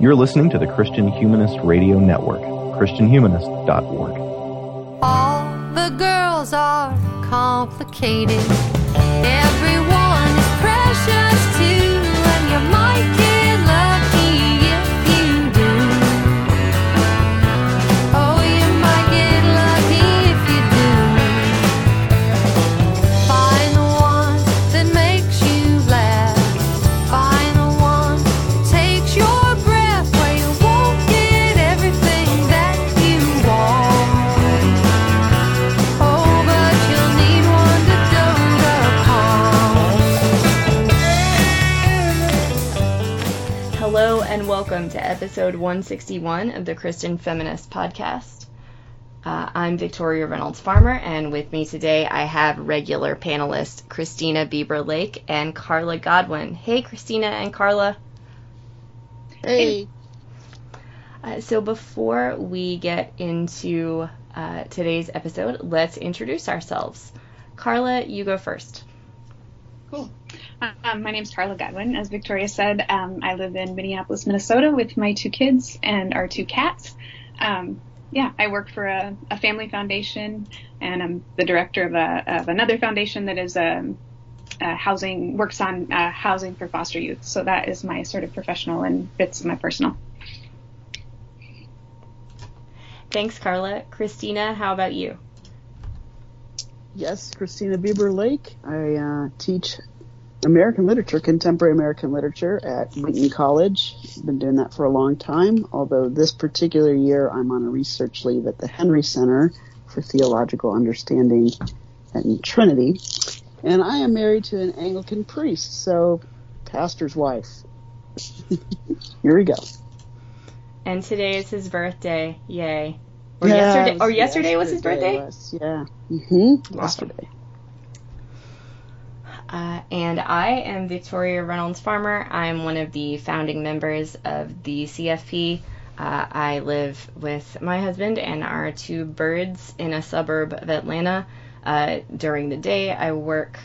You're listening to the Christian Humanist Radio Network, ChristianHumanist.org. All the girls are complicated. Everyone is precious welcome to episode 161 of the Christian Feminist Podcast. Uh, I'm Victoria Reynolds Farmer, and with me today I have regular panelists Christina Bieber Lake and Carla Godwin. Hey, Christina and Carla. Hey. Uh, so before we get into uh, today's episode, let's introduce ourselves. Carla, you go first. Cool. Um, my is Carla Godwin. As Victoria said, um, I live in Minneapolis, Minnesota with my two kids and our two cats. Um, yeah, I work for a, a family foundation and I'm the director of, a, of another foundation that is um, uh, housing, works on uh, housing for foster youth. So that is my sort of professional and bits of my personal. Thanks, Carla. Christina, how about you? Yes, Christina Bieber Lake. I uh, teach American literature, contemporary American literature at Wheaton College. Been doing that for a long time, although this particular year I'm on a research leave at the Henry Center for Theological Understanding at Trinity. And I am married to an Anglican priest, so pastor's wife. Here we go. And today is his birthday. Yay. Or Yeah, yesterday or yesterday was his birthday? was, yeah. hmm Awesome. Yesterday. Uh, and I am Victoria Reynolds Farmer. I'm one of the founding members of the CFP. Uh, I live with my husband and our two birds in a suburb of Atlanta. Uh, during the day, I work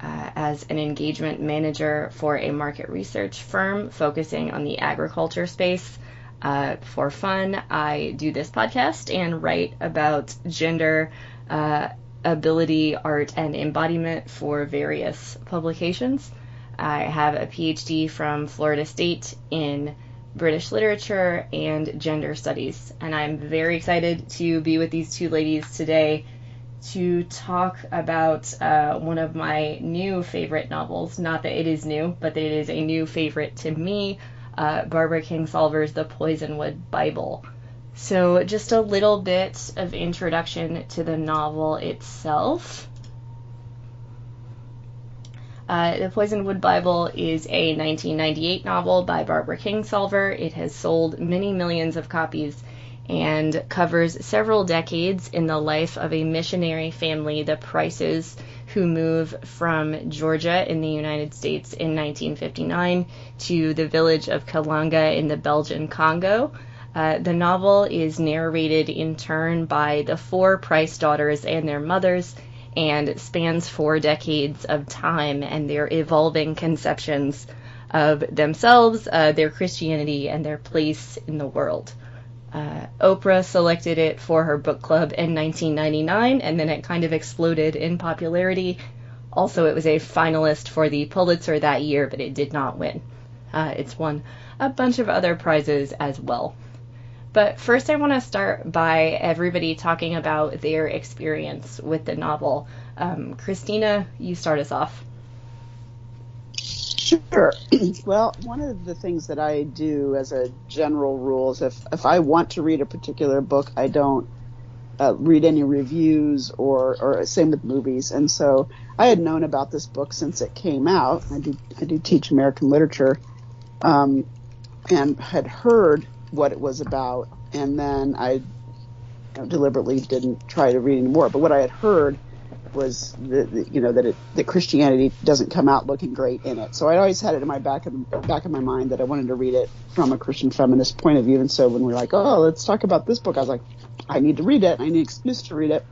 uh, as an engagement manager for a market research firm focusing on the agriculture space. Uh, for fun, I do this podcast and write about gender, uh, ability, art, and embodiment for various publications. I have a PhD from Florida State in British literature and gender studies, and I'm very excited to be with these two ladies today to talk about uh, one of my new favorite novels. Not that it is new, but that it is a new favorite to me uh, Barbara Kingsolver's The Poisonwood Bible. So, just a little bit of introduction to the novel itself. Uh, the Poisonwood Bible is a 1998 novel by Barbara Kingsolver. It has sold many millions of copies and covers several decades in the life of a missionary family, the Prices, who move from Georgia in the United States in 1959 to the village of Kilanga in the Belgian Congo. Uh, the novel is narrated in turn by the four Price daughters and their mothers and spans four decades of time and their evolving conceptions of themselves, uh, their Christianity, and their place in the world. Uh, Oprah selected it for her book club in 1999, and then it kind of exploded in popularity. Also, it was a finalist for the Pulitzer that year, but it did not win. Uh, it's won a bunch of other prizes as well. But first, I want to start by everybody talking about their experience with the novel. Um, Christina, you start us off. Sure. well, one of the things that I do as a general rule is if, if I want to read a particular book, I don't uh, read any reviews or, or same with movies. And so I had known about this book since it came out. I do, I do teach American literature, um, and had heard what it was about. And then I you know, deliberately didn't try to read any more. But what I had heard was the, you know that it that Christianity doesn't come out looking great in it. So I always had it in my back of back of my mind that I wanted to read it from a Christian feminist point of view. And so when we are like, oh, let's talk about this book, I was like, I need to read it. I need an excuse to read it.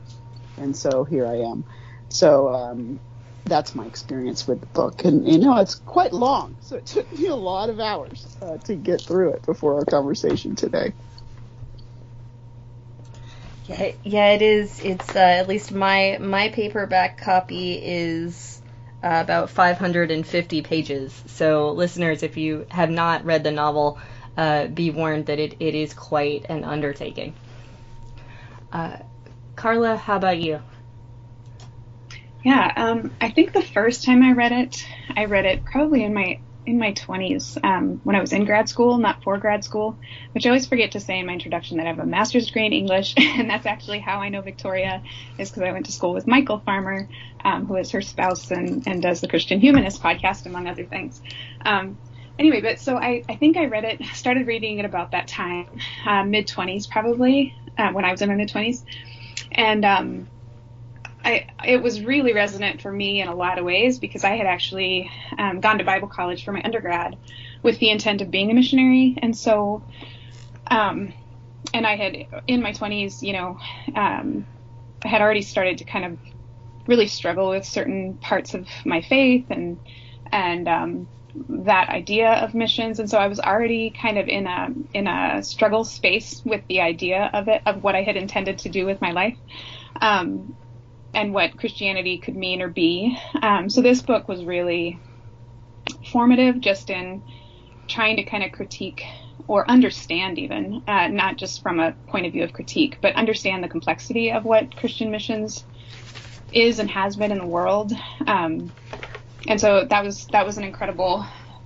And so here I am. So um, that's my experience with the book. And you know, it's quite long, so it took me a lot of hours uh, to get through it before our conversation today. Yeah, yeah, it is. It's uh, at least my my paperback copy is uh, about 550 pages. So, listeners, if you have not read the novel, uh, be warned that it, it is quite an undertaking. Uh, Carla, how about you? Yeah, um, I think the first time I read it, I read it probably in my in my 20s um, when I was in grad school, not for grad school, which I always forget to say in my introduction that I have a master's degree in English, and that's actually how I know Victoria is because I went to school with Michael Farmer, um, who is her spouse and, and does the Christian Humanist podcast, among other things. Um, anyway, but so I, I think I read it, started reading it about that time, uh, mid 20s probably, uh, when I was in my mid 20s. And um, I, it was really resonant for me in a lot of ways because I had actually um, gone to Bible college for my undergrad with the intent of being a missionary. And so, um, and I had in my 20s, you know, um, I had already started to kind of really struggle with certain parts of my faith and, and, um, that idea of missions and so I was already kind of in a in a struggle space with the idea of it of what I had intended to do with my life um, and what Christianity could mean or be um, so this book was really formative just in trying to kind of critique or understand even uh, not just from a point of view of critique but understand the complexity of what Christian missions is and has been in the world um, and so that was that was an incredible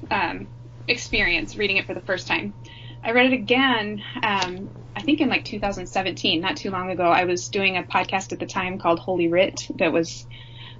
um, experience reading it for the first time. I read it again, um, I think in like 2017, not too long ago. I was doing a podcast at the time called Holy Writ that was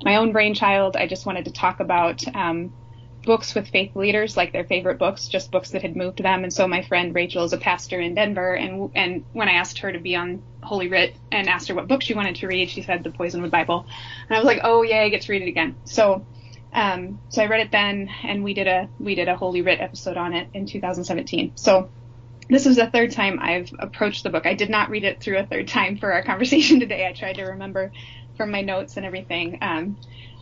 my own brainchild. I just wanted to talk about um, books with faith leaders, like their favorite books, just books that had moved them. And so my friend Rachel is a pastor in Denver, and and when I asked her to be on Holy Writ and asked her what book she wanted to read, she said the Poisonwood Bible, and I was like, oh yeah, I get to read it again. So um, so I read it then, and we did a we did a Holy Writ episode on it in 2017. So this is the third time I've approached the book. I did not read it through a third time for our conversation today. I tried to remember from my notes and everything. Um,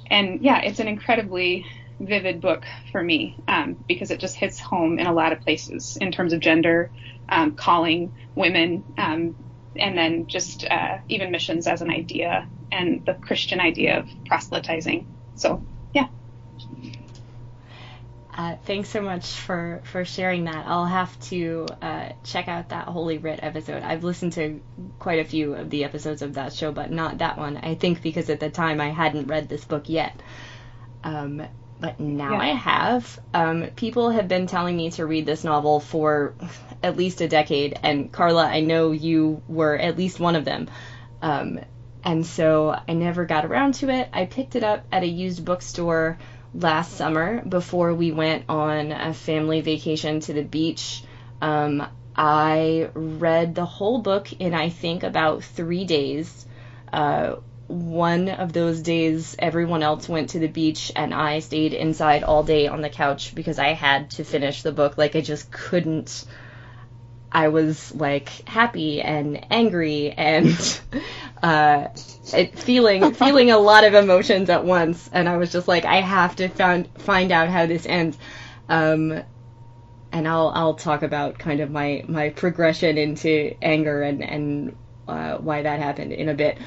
and yeah, it's an incredibly vivid book for me um, because it just hits home in a lot of places in terms of gender, um, calling, women, um, and then just uh, even missions as an idea and the Christian idea of proselytizing. So. Uh, thanks so much for, for sharing that. I'll have to uh, check out that Holy Writ episode. I've listened to quite a few of the episodes of that show, but not that one. I think because at the time I hadn't read this book yet. Um, but now Yeah. I have. Um, people have been telling me to read this novel for at least a decade, and Carla, I know you were at least one of them. Um, and so I never got around to it. I picked it up at a used bookstore last summer before we went on a family vacation to the beach. Um, I read the whole book in I think about three days. Uh, one of those days, everyone else went to the beach, and I stayed inside all day on the couch because I had to finish the book. Like, I just couldn't. I was like happy and angry and uh, it, feeling feeling a lot of emotions at once, and I was just like, I have to found, find out how this ends. Um, and I'll I'll talk about kind of my my progression into anger and and uh, why that happened in a bit.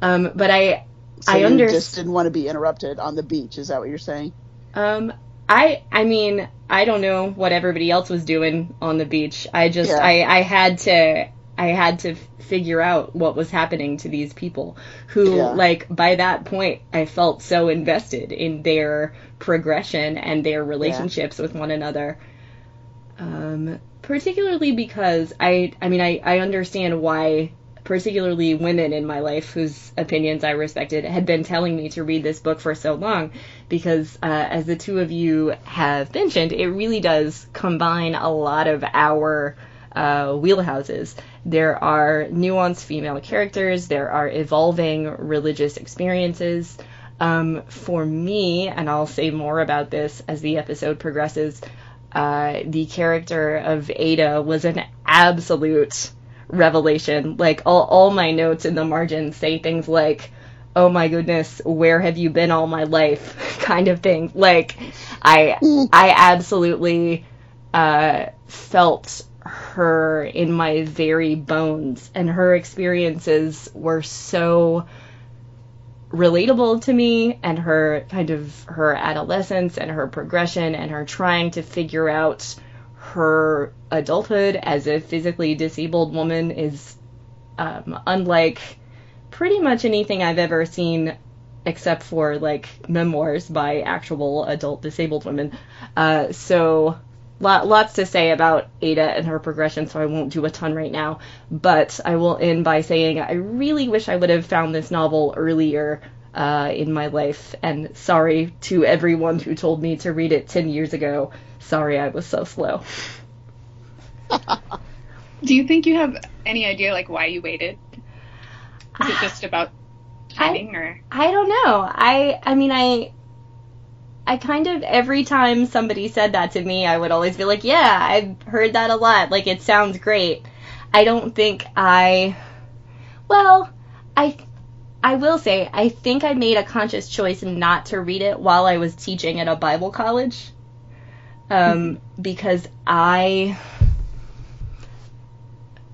Um, but I So I you under- just didn't want to be interrupted on the beach. Is that what you're saying? Um, I I mean I don't know what everybody else was doing on the beach. I just Yeah. I I had to I had to figure out what was happening to these people who Yeah. like by that point I felt so invested in their progression and their relationships with one another. Um, particularly because I I mean I I understand why particularly women in my life whose opinions I respected had been telling me to read this book for so long because uh, as the two of you have mentioned it really does combine a lot of our uh, wheelhouses. There are nuanced female characters, there are evolving religious experiences. Um, for me, and I'll say more about this as the episode progresses, uh, the character of Adah was an absolute revelation. Like all, all my notes in the margins say things like, oh my goodness, where have you been all my life kind of thing. Like I I absolutely uh, felt her in my very bones and her experiences were so relatable to me and her kind of her adolescence and her progression and her trying to figure out her adulthood as a physically disabled woman is um, unlike pretty much anything I've ever seen except for like memoirs by actual adult disabled women. Uh, so lot, lots to say about Adah and her progression, so I won't do a ton right now. But I will end by saying I really wish I would have found this novel earlier uh, in my life, and sorry to everyone who told me to read it 10 years ago. Sorry I was so slow. Do you think you have any idea like why you waited? Is it just about timing or? I don't know. I I mean I I kind of every time somebody said that to me, I would always be like, "Yeah, I've heard that a lot. Like it sounds great." I don't think I well, I I will say I think I made a conscious choice not to read it while I was teaching at a Bible college. Um because I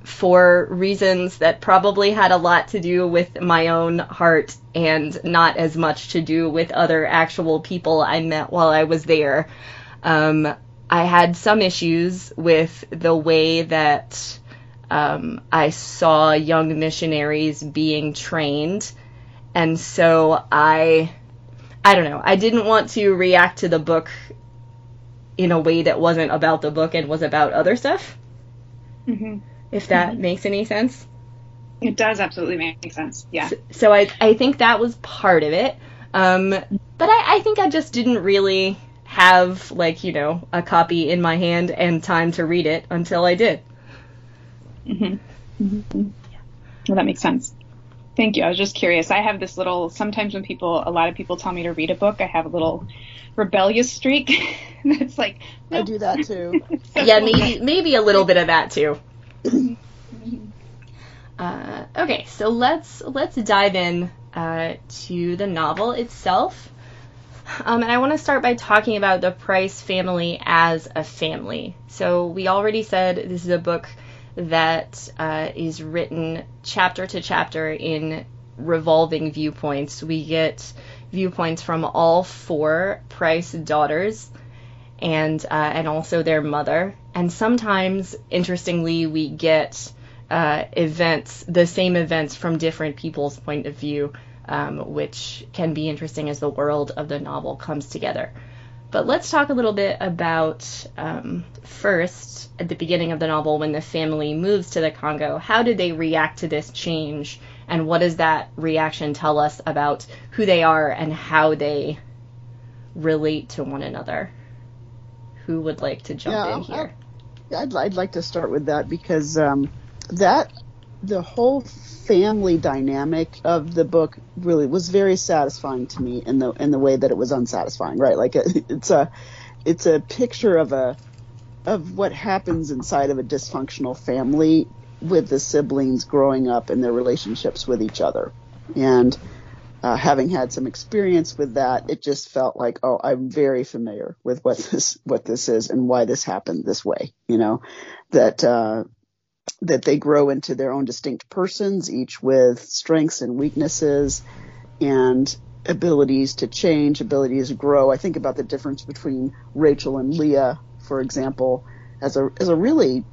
for reasons that probably had a lot to do with my own heart and not as much to do with other actual people I met while I was there. Um, I had some issues with the way that um, I saw young missionaries being trained, and so I, I don't know, I didn't want to react to the book in a way that wasn't about the book and was about other stuff. hmm If that makes any sense. It does absolutely make sense. Yeah. so I, I think that was part of it. Um, but I, I think I just didn't really have like you know a copy in my hand and time to read it until I did. hmm hmm Well, that makes sense. Thank you. I was just curious. I have this little. Sometimes when people, a lot of people tell me to read a book, I have a little rebellious streak. That's like I do that too. So- Yeah, maybe maybe a little bit of that too. Uh, okay, so let's let's dive in uh, to the novel itself. Um, and I want to start by talking about the Price family as a family. So we already said this is a book that uh, is written chapter to chapter in revolving viewpoints. We get viewpoints from all four Price daughters and uh, and also their mother. And sometimes, interestingly, we get uh, events, the same events from different people's point of view, um, which can be interesting as the world of the novel comes together. But let's talk a little bit about um, first at the beginning of the novel when the family moves to the Congo. How did they react to this change, and what does that reaction tell us about who they are and how they relate to one another? Who would like to jump Yeah, in here? I'd, I'd like to start with that because um, that the whole family dynamic of the book really was very satisfying to me in the in the way that it was unsatisfying. Right, like it's a it's a picture of a of what happens inside of a dysfunctional family with the siblings growing up and their relationships with each other, and uh, having had some experience with that, it just felt like, oh, I'm very familiar with what this what this is and why this happened this way. You know, that uh, that they grow into their own distinct persons, each with strengths and weaknesses, and abilities to change, abilities to grow. I think about the difference between Rachel and Leah, for example, as a as a really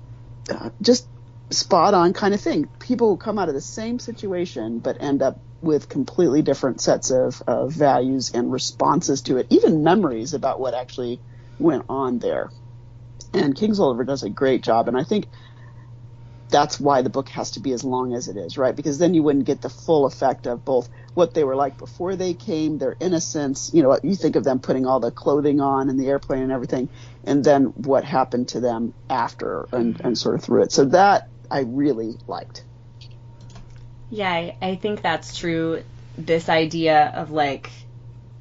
uh, just spot on kind of thing. People come out of the same situation but end up with completely different sets of, of values and responses to it, even memories about what actually went on there. And Kingsolver does a great job, and I think that's why the book has to be as long as it is, right? Because then you wouldn't get the full effect of both what they were like before they came, their innocence, you know, you think of them putting all the clothing on and the airplane and everything, and then what happened to them after and, and sort of through it. So that I really liked. Yeah, I, I think that's true. This idea of like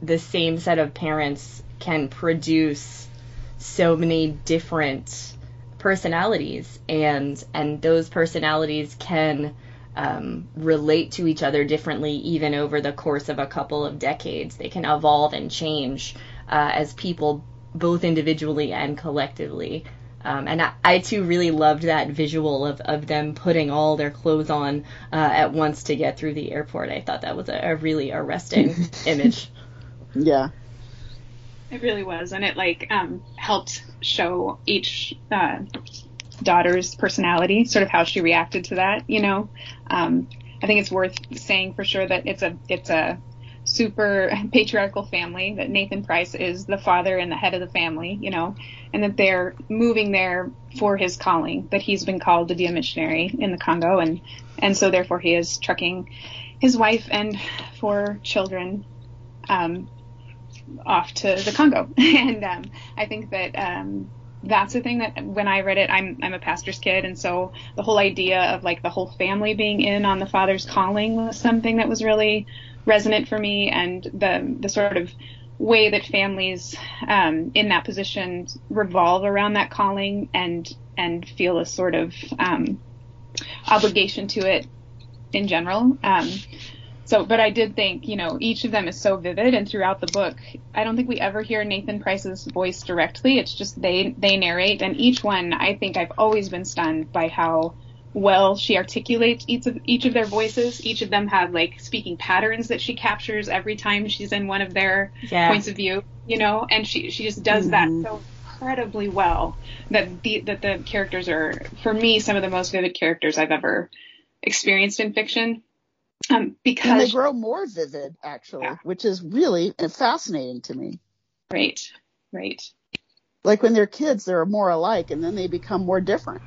the same set of parents can produce so many different personalities, and and those personalities can um, relate to each other differently, even over the course of a couple of decades. They can evolve and change uh, as people, both individually and collectively. Um, and I, I too really loved that visual of, of them putting all their clothes on uh, at once to get through the airport. I thought that was a, a really arresting image. Yeah. It really was, and it like um, helped show each uh, daughter's personality, sort of how she reacted to that. You know, um, I think it's worth saying for sure that it's a it's a super patriarchal family. That Nathan Price is the father and the head of the family. You know, and that they're moving there for his calling. That he's been called to be a missionary in the Congo, and and so therefore he is trucking his wife and four children um, off to the Congo. and um, I think that um, that's the thing that when I read it, I'm I'm a pastor's kid, and so the whole idea of like the whole family being in on the father's calling was something that was really resonant for me, and the the sort of way that families um, in that position revolve around that calling and and feel a sort of um, obligation to it in general. Um, so, but I did think, you know, each of them is so vivid, and throughout the book, I don't think we ever hear Nathan Price's voice directly. It's just they they narrate, and each one, I think I've always been stunned by how well she articulates each of each of their voices. Each of them have like speaking patterns that she captures every time she's in one of their Yeah. points of view, you know, and she she just does that so incredibly well that the that the characters are for me some of the most vivid characters I've ever experienced in fiction. Um, And they grow more vivid, actually, Yeah. which is really fascinating to me. right, right. Like when they're kids, they're more alike, and then they become more different.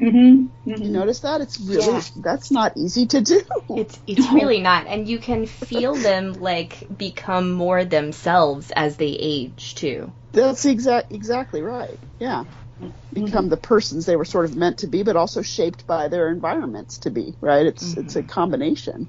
Mm-hmm. You notice that? It's really Yeah. that's not easy to do. It's it's really not, and you can feel them like become more themselves as they age too. That's exact exactly right. Yeah. Become the persons they were sort of meant to be, but also shaped by their environments to be, right? It's it's a combination.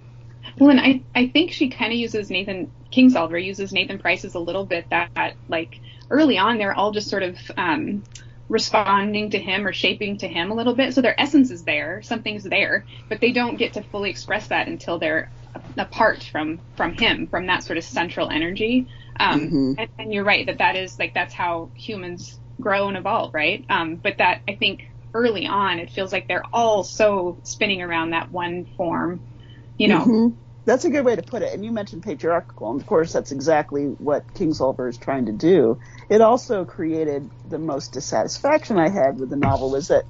Well, and I, I think she kind of uses Nathan Kingsolver uses Nathan Price's a little bit that, like early on they're all just sort of um, responding to him or shaping to him a little bit. So their essence is there, something's there, but they don't get to fully express that until they're apart from from him, from that sort of central energy. Um, Mhm. and, and you're right that that is like that's how humans grow and evolve, right? Um, but that I think early on it feels like they're all so spinning around that one form, you know. Mhm. That's a good way to put it. And you mentioned patriarchal, and of course, that's exactly what Kingsolver is trying to do. It also created the most dissatisfaction I had with the novel was that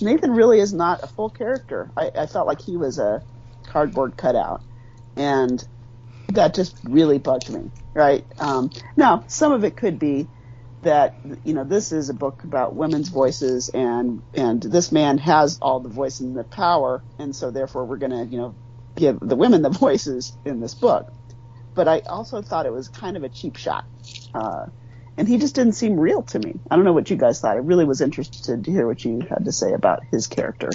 Nathan really is not a full character. I, I felt like he was a cardboard cutout, and that just really bugged me. Right? Um, now, some of it could be that you know this is a book about women's voices, and and this man has all the voice and the power, and so therefore we're going to you know give the women the voices in this book. But I also thought it was kind of a cheap shot. Uh, and he just didn't seem real to me. I don't know what you guys thought. I really was interested to hear what you had to say about his character.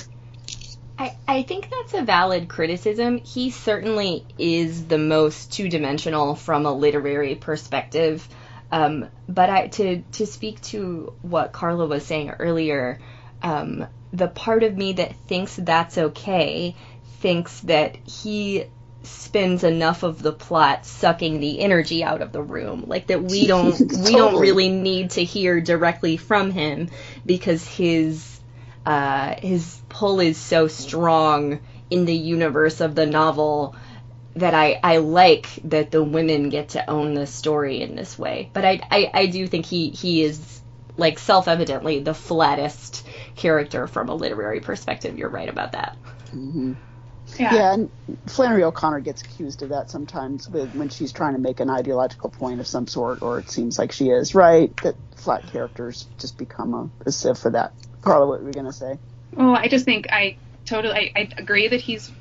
I, I think that's a valid criticism. He certainly is the most two dimensional from a literary perspective. Um, but I, to to speak to what Carla was saying earlier, um, the part of me that thinks that's okay thinks that he spends enough of the plot sucking the energy out of the room like that we don't we don't really need to hear directly from him because his uh, his pull is so strong in the universe of the novel that I, I like that the women get to own the story in this way. But I, I, I do think he, he is like self evidently the flattest character from a literary perspective. You're right about that. Yeah, and Flannery O'Connor gets accused of that sometimes with, when she's trying to make an ideological point of some sort, or it seems like she is, right? That flat characters just become a, a sieve for that. Carla, what were you going to say? Well, I just think I totally I, I agree that he's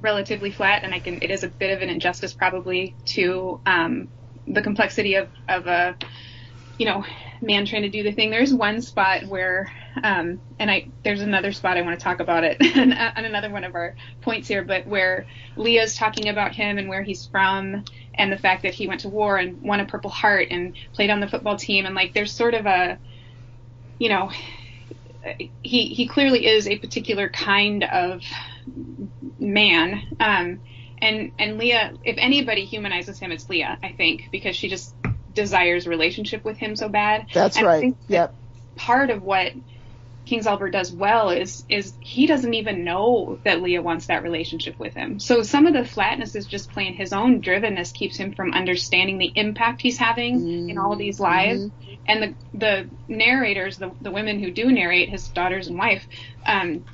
relatively flat, and I can it is a bit of an injustice probably to um, the complexity of of a you know man trying to do the thing. There's one spot where um, and I there's another spot I want to talk about it on another one of our points here, but where Leah's talking about him and where he's from and the fact that he went to war and won a Purple Heart and played on the football team and like there's sort of a you know he he clearly is a particular kind of man. Um, and and Leah, if anybody humanizes him, it's Leah, I think, because she just desires relationship with him so bad. That's And I right. that Yep. Part of what Kingsolver does well is is he doesn't even know that Leah wants that relationship with him. So some of the flatness is just plain his own drivenness keeps him from understanding the impact he's having in all these lives. And the the narrators, the the women who do narrate, his daughters and wife, um,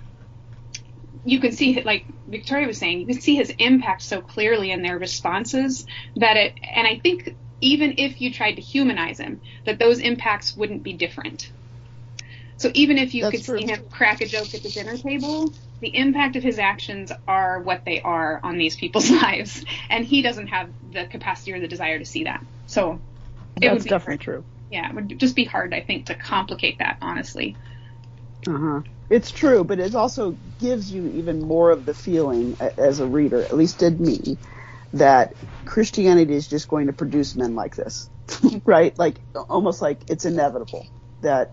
you can see like Victoria was saying, you can see his impact so clearly in their responses that it and I think even if you tried to humanize him, that those impacts wouldn't be different. So even if you That's could true. see him crack a joke at the dinner table, the impact of his actions are what they are on these people's lives, and he doesn't have the capacity or the desire to see that. So it That's would be definitely true. yeah, it would just be hard, I think, to complicate that honestly. Uh-huh. It's true, but it also gives you even more of the feeling as a reader, at least did me, that Christianity is just going to produce men like this, right? Like almost like it's inevitable that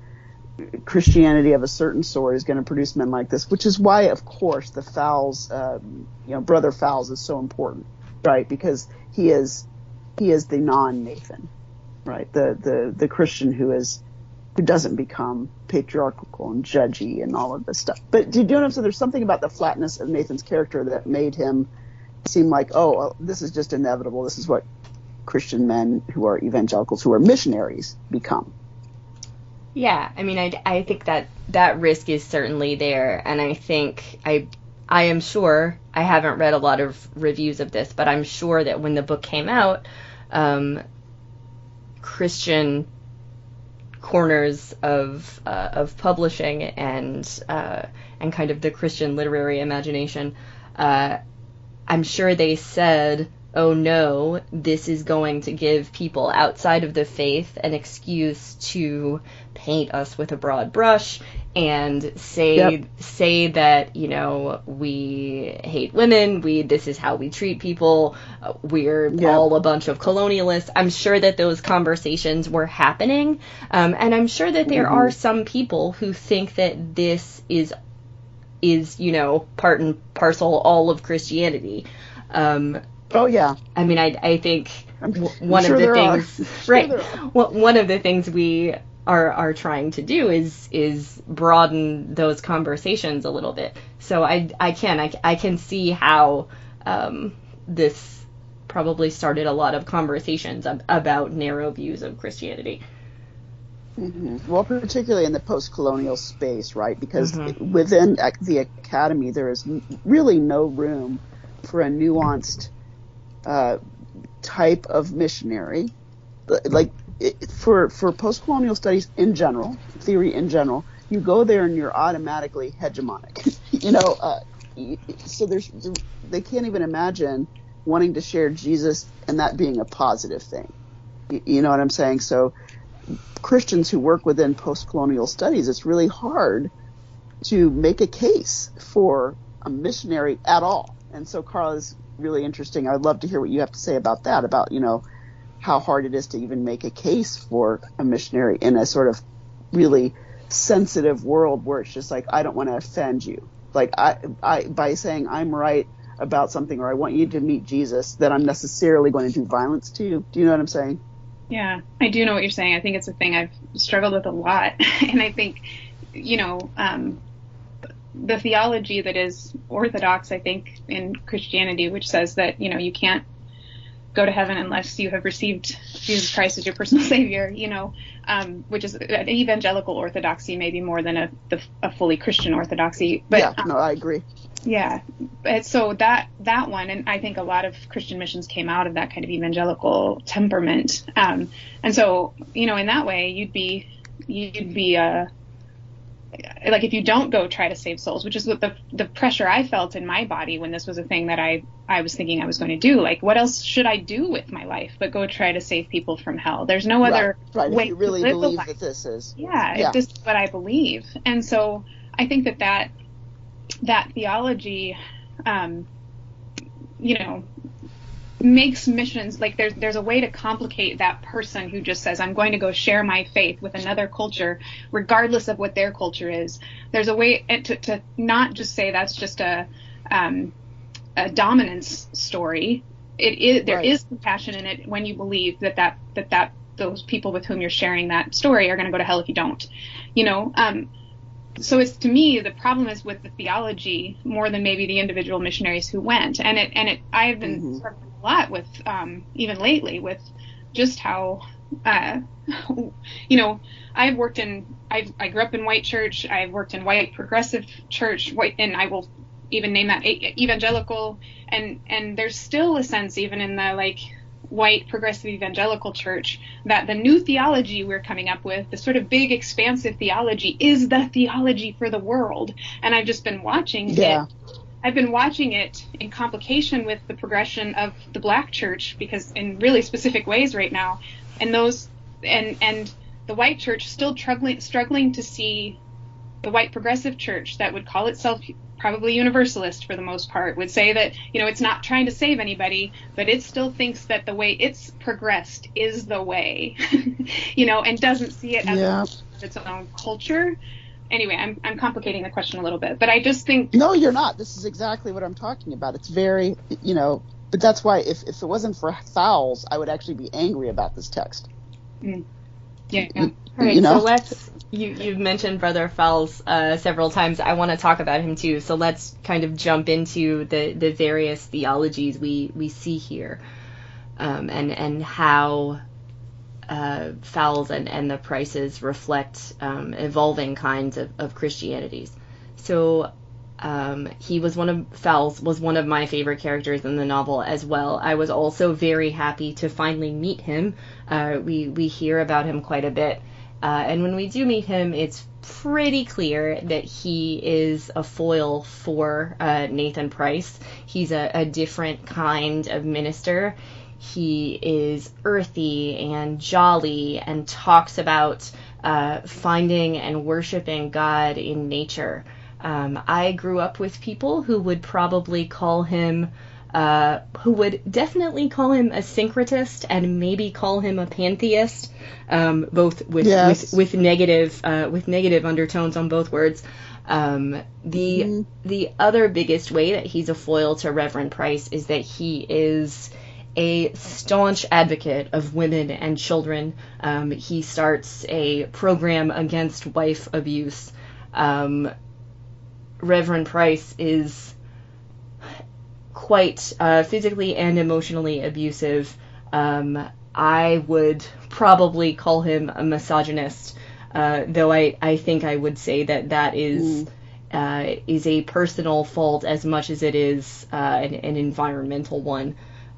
Christianity of a certain sort is going to produce men like this, which is why, of course, the Fowles, um, you know, brother Fowles is so important, right? Because he is he is the non-Nathan, right? The the the Christian who is who doesn't become patriarchal and judgy and all of this stuff. But do you know what I'm saying? There's something about the flatness of Nathan's character that made him seem like, oh, well, this is just inevitable. This is what Christian men who are evangelicals, who are missionaries, become. Yeah, I mean, I, I think that that risk is certainly there, and I think I I am sure I haven't read a lot of reviews of this, but I'm sure that when the book came out, um, Christian corners of uh, of publishing and uh, and kind of the Christian literary imagination, uh, I'm sure they said, "Oh no, this is going to give people outside of the faith an excuse to paint us with a broad brush and say Yep. say that you know we hate women, we this is how we treat people, we're Yep. all a bunch of colonialists." I'm sure that those conversations were happening, um, and I'm sure that there are some people who think that this is is you know part and parcel all of Christianity. Um, Oh yeah, I mean, I I think w- one sure of the things, Sure right? there. Well, one of the things we are are trying to do is is broaden those conversations a little bit. So I I can I, I can see how um, this probably started a lot of conversations ab- about narrow views of Christianity. Well, particularly in the post-colonial space, right? Because Mhm. within the academy, there is really no room for a nuanced uh, type of missionary. Like it, for for post-colonial studies in general, theory in general, you go there and you're automatically hegemonic. you know, uh, so there's they can't even imagine wanting to share Jesus and that being a positive thing. You know what I'm saying? So Christians who work within post-colonial studies, it's really hard to make a case for a missionary at all. And so, Carl is really interesting. I'd love to hear what you have to say about that, about you know how hard it is to even make a case for a missionary in a sort of really sensitive world where it's just like I don't want to offend you. Like I, I by saying I'm right about something or I want you to meet Jesus, that I'm necessarily going to do violence to you. Do you know what I'm saying? Yeah, I do know what you're saying. I think it's a thing I've struggled with a lot, and I think, you know, um, the theology that is orthodox, I think, in Christianity, which says that you know you can't go to heaven unless you have received Jesus Christ as your personal Savior, you know, um, which is an evangelical orthodoxy, maybe more than a, the, a fully Christian orthodoxy. But yeah, no, I agree. Yeah, so that that one, and I think a lot of Christian missions came out of that kind of evangelical temperament. Um, and so, you know, in that way, you'd be you'd be uh, like if you don't go try to save souls, which is what the the pressure I felt in my body when this was a thing that I I was thinking I was going to do. Like, what else should I do with my life but go try to save people from hell? There's no other right, right. way If you really to live a believe that this is yeah, Yeah. this is what I believe. And so I think that that, that theology, um, you know, makes missions like there's there's a way to complicate that person who just says I'm going to go share my faith with another culture regardless of what their culture is there's a way to, to not just say that's just a um, a dominance story. It is there Right. is compassion in it when you believe that that that that those people with whom you're sharing that story are going to go to hell if you don't. You know, um, so it's to me the problem is with the theology more than maybe the individual missionaries who went. And it and it I've been Mhm. struggling a lot with um, even lately with just how uh, you know I've worked in I've, I grew up in white church. I've worked in white progressive church, white, and I will even name that evangelical. And and there's still a sense even in the like white progressive evangelical church that the new theology we're coming up with, the sort of big expansive theology, is the theology for the world. And I've just been watching Yeah. it. I've been watching it in complication with the progression of the black church because in really specific ways right now, and those and and the white church still struggling struggling to see the white progressive church that would call itself probably universalist for the most part would say that you know it's not trying to save anybody but it still thinks that the way it's progressed is the way you know and doesn't see it as Yeah. its own culture anyway I'm, I'm complicating the question a little bit but i just think No, you're not. This is exactly what I'm talking about. It's very, you know, but that's why if, if it wasn't for Fowles, I would actually be angry about this text. Mm. Yeah, yeah. All right, you know? so let's. You you've mentioned Brother Fowles uh, several times. I want to talk about him too. So let's kind of jump into the the various theologies we we see here, um, and and how uh, Fowles and and the Prices reflect um, evolving kinds of of Christianities. So. Um, he was one of Fowles was one of my favorite characters in the novel as well. I was also very happy to finally meet him. Uh, we we hear about him quite a bit, uh, and when we do meet him, it's pretty clear that he is a foil for uh, Nathan Price. He's a, a different kind of minister. He is earthy and jolly and talks about uh, finding and worshiping God in nature. Um, I grew up with people who would probably call him, uh, who would definitely call him a syncretist and maybe call him a pantheist, um, both with, Yes. with with negative uh, with negative undertones on both words. Um, the Mhm. the other biggest way that he's a foil to Reverend Price is that he is a staunch advocate of women and children. Um, he starts a program against wife abuse. Um, Reverend Price is quite uh, physically and emotionally abusive. Um, I would probably call him a misogynist, uh, though I, I think I would say that that is uh, is a personal fault as much as it is uh, an, an environmental one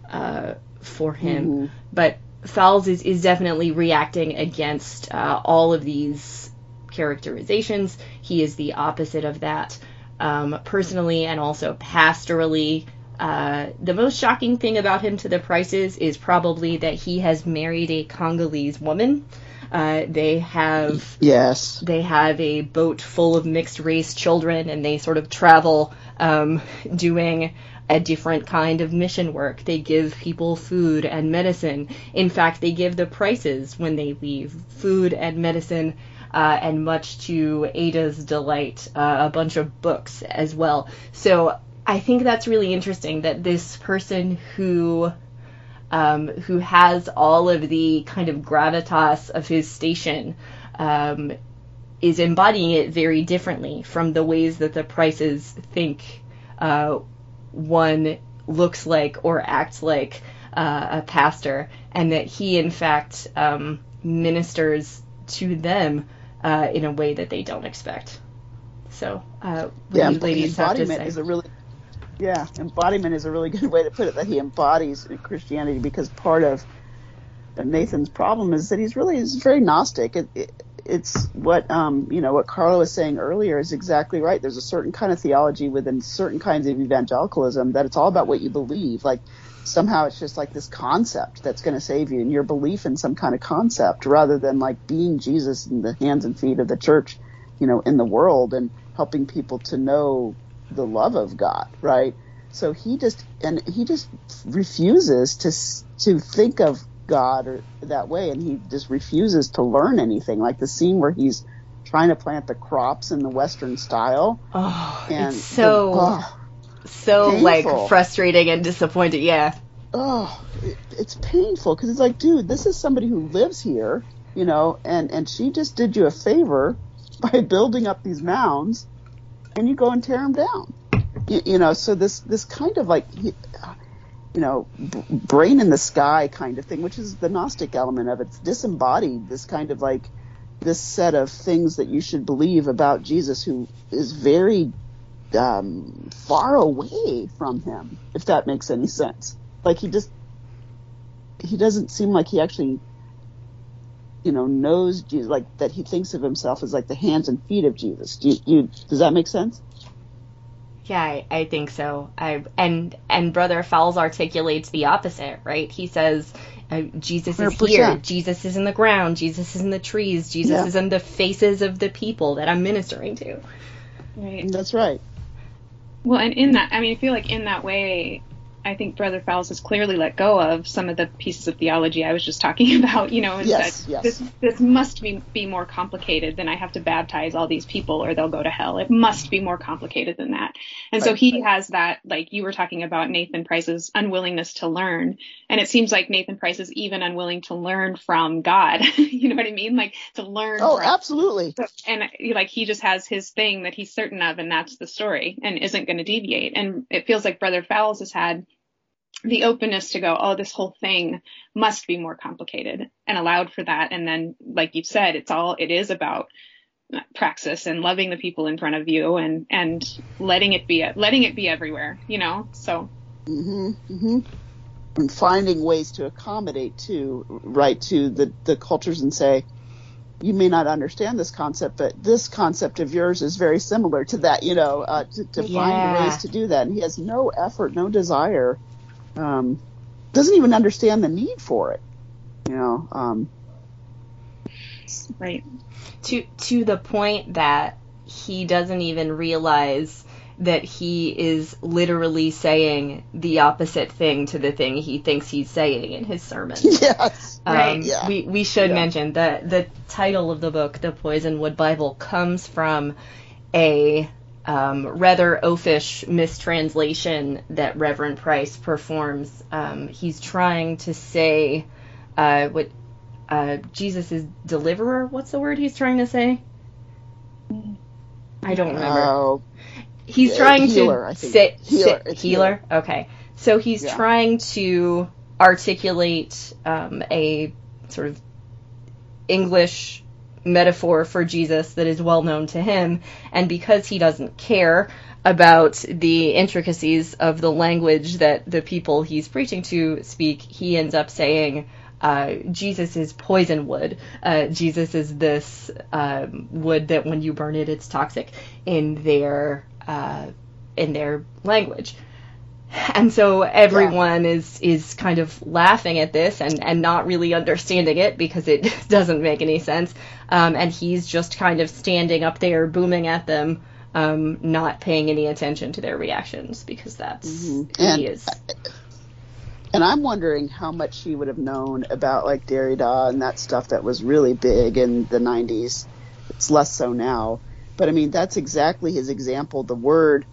uh, for him. Mhm. But Fowles is, is definitely reacting against uh, all of these characterizations. He is the opposite of that. Um, personally and also pastorally, uh, the most shocking thing about him to the Prices is probably that he has married a Congolese woman. Uh, they have Yes. they have a boat full of mixed race children and they sort of travel um, doing a different kind of mission work. They give people food and medicine. In fact, they give the Prices when they leave food and medicine. Uh, and much to Adah's delight, uh, a bunch of books as well. So I think that's really interesting that this person who um, who has all of the kind of gravitas of his station um, is embodying it very differently from the ways that the Prices think uh, one looks like or acts like uh, a pastor, and that he, in fact, um, ministers to them uh, in a way that they don't expect. So, uh, Yeah, ladies have to embodiment say? is a really yeah embodiment is a really good way to put it. That he embodies Christianity because part of Nathan's problem is that he's really is very gnostic. It, it, it's what um, you know what Carla was saying earlier is exactly right. There's a certain kind of theology within certain kinds of evangelicalism that it's all about what you believe. Like somehow it's just like this concept that's going to save you and your belief in some kind of concept rather than like being Jesus in the hands and feet of the church, you know, in the world and helping people to know the love of God, right? So he just and he just refuses to to think of God or that way, and he just refuses to learn anything. Like the scene where he's trying to plant the crops in the Western style, Oh, and it's so. the, oh, so like frustrating and disappointed. Yeah. oh, it, it's painful because it's like, dude, this is somebody who lives here, you know, and and she just did you a favor by building up these mounds, and you go and tear them down. You, you know, so this this kind of like, you know, b- brain in the sky kind of thing, which is the Gnostic element of it. It's disembodied. This kind of like this set of things that you should believe about Jesus, who is very um, far away from him, if that makes any sense. Like he just he doesn't seem like he actually you know knows Jesus, like that he thinks of himself as like the hands and feet of Jesus. Do you, you does that make sense? Yeah, I, I think so. I and and Brother Fowles articulates the opposite, right? He says uh, Jesus is 100%. here, Jesus is in the ground, Jesus is in the trees, Jesus Yeah. is in the faces of the people that I'm ministering to. Right. That's right. Well, and in that, I mean, I feel like in that way, I think Brother Fowles has clearly let go of some of the pieces of theology I was just talking about. You know, and Yes, that yes. this this must be be more complicated than I have to baptize all these people or they'll go to hell. It must be more complicated than that. And so he right. has that, like you were talking about Nathan Price's unwillingness to learn, and it seems like Nathan Price is even unwilling to learn from God. you know what I mean? Like to learn. Oh, from, absolutely. and like he just has his thing that he's certain of and that's the story and isn't going to deviate and it feels like brother fowles has had the openness to go oh this whole thing must be more complicated and allowed for that and then like you said it's all it is about praxis and loving the people in front of you and and letting it be letting it be everywhere you know so hmm hmm And finding ways to accommodate to right to the the cultures and say, you may not understand this concept, but this concept of yours is very similar to that. You know, uh, to, to Yeah. find ways to do that, and he has no effort, no desire, um, doesn't even understand the need for it. You know, um, right To to the point that he doesn't even realize that he is literally saying the opposite thing to the thing he thinks he's saying in his sermon. yes, Um, Yeah. We we should Yeah. mention that the title of the book, The Poisonwood Bible, comes from a um, rather oafish mistranslation that Reverend Price performs. Um, he's trying to say uh, what uh, Jesus is deliverer. What's the word he's trying to say? I don't remember. Oh, he's yeah, trying healer, to say Healer, say- it's healer. Okay, so he's Yeah. trying to articulate um, a sort of English metaphor for Jesus that is well known to him, and because he doesn't care about the intricacies of the language that the people he's preaching to speak, he ends up saying. Uh, Jesus is poison wood. Uh, Jesus is this um, wood that when you burn it, it's toxic in their uh, in their language. And so everyone is is kind of laughing at this and, and not really understanding it because it doesn't make any sense. Um, and he's just kind of standing up there booming at them, um, not paying any attention to their reactions because that's Mhm. who And- he is. And I'm wondering how much he would have known about like Derrida and that stuff that was really big in the 90s. It's less so now. But I mean, that's exactly his example. The word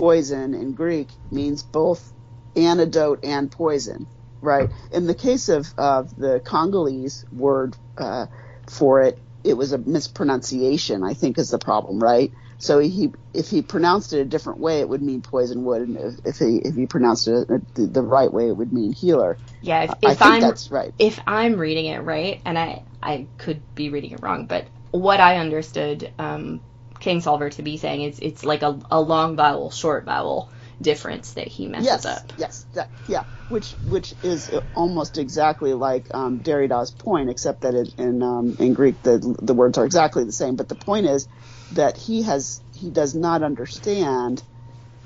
poison in Greek means both antidote and poison, right? In the case of, of the Congolese word uh, for it, it was a mispronunciation, I think, is the problem, right? So he, if he pronounced it a different way, it would mean poison wood, and if, if he if he pronounced it the, the right way, it would mean healer. Yeah, if, I if think I'm that's right. if I'm reading it right, and I I could be reading it wrong, but what I understood um, Kingsolver to be saying is it's like a, a long vowel, short vowel difference that he messes Yes, up. yes, that, yeah. Which which is almost exactly like um, Derrida's point, except that it, in um, in Greek the the words are exactly the same. But the point is that he has he does not understand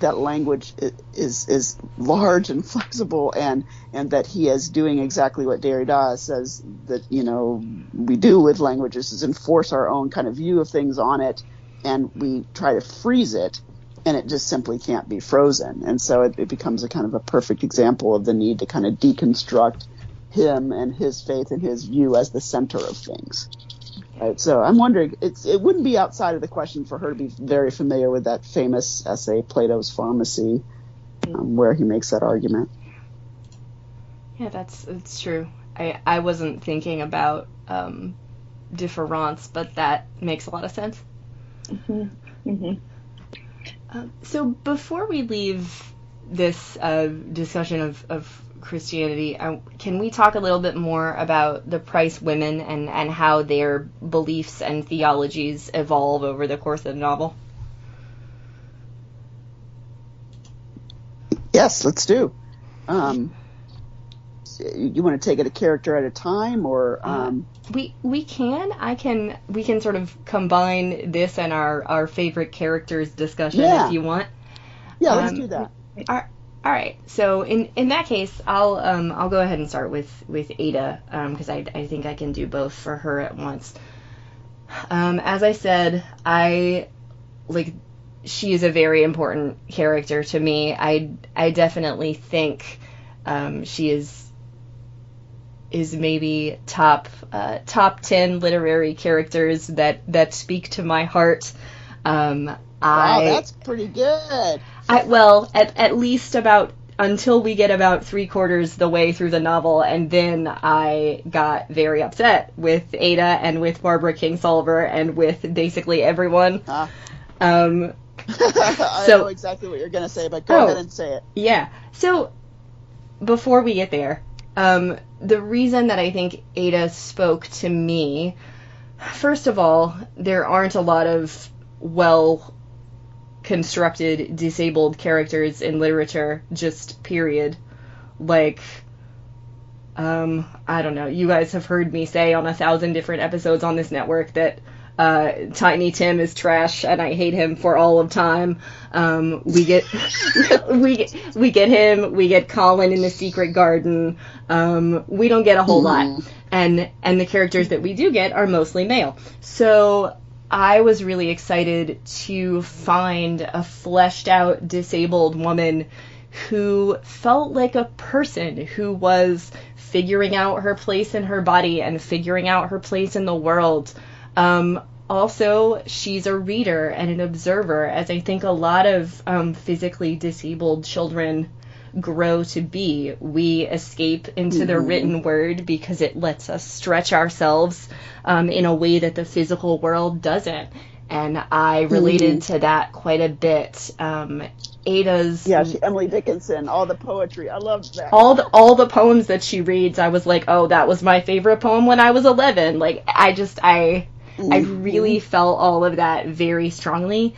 that language is is large and flexible, and and that he is doing exactly what Derrida says that you know we do with languages is enforce our own kind of view of things on it, and we try to freeze it and it just simply can't be frozen. And so it, it becomes a kind of a perfect example of the need to kind of deconstruct him and his faith and his view as the center of things. Right, so I'm wondering, it's it wouldn't be outside of the question for her to be very familiar with that famous essay, Plato's Pharmacy, um, where he makes that argument. Yeah, that's that's true. I I wasn't thinking about um, difference, but that makes a lot of sense. Hmm Uh, so before we leave this uh, discussion of, of Christianity, uh, can we talk a little bit more about the Price women and, and how their beliefs and theologies evolve over the course of the novel? Yes, let's do. Um, you want to take it a character at a time, or um, We we can I can we can sort of combine this and our, our favorite characters discussion Yeah. if you want. yeah, let's um, do that. All right. So in, in that case, I'll um I'll go ahead and start with with Adah because I I think I can do both for her at once. Um, as I said, I like she is a very important character to me. I I definitely think um, she is is maybe top uh, top ten literary characters that that speak to my heart. Um, Wow, I that's pretty good. I, well, at, at least about until we get about three quarters the way through the novel, and then I got very upset with Adah and with Barbara Kingsolver and with basically everyone. Huh? Um, I So- know exactly what you're going to say, but go Oh. ahead and say it. yeah. So before we get there, um, the reason that I think Adah spoke to me, first of all, there aren't a lot of well constructed disabled characters in literature, just period. Like, um, I don't know. You guys have heard me say on a thousand different episodes on this network that uh, Tiny Tim is trash, and I hate him for all of time. Um, we get we get, we get him. We get Colin in the Secret Garden. Um, we don't get a whole lot, and and the characters that we do get are mostly male. So I was really excited to find a fleshed out disabled woman who felt like a person who was figuring out her place in her body and figuring out her place in the world. Um, also, she's a reader and an observer, as I think a lot of um, physically disabled children grow to be. We escape into the written word because it lets us stretch ourselves um, in a way that the physical world doesn't. And I related to that quite a bit. Um, Adah's Yeah, she, Emily Dickinson, all the poetry. I loved that. all the all the poems that she reads, I was like, oh, that was my favorite poem when I was 11. Like, I just I I really felt all of that very strongly.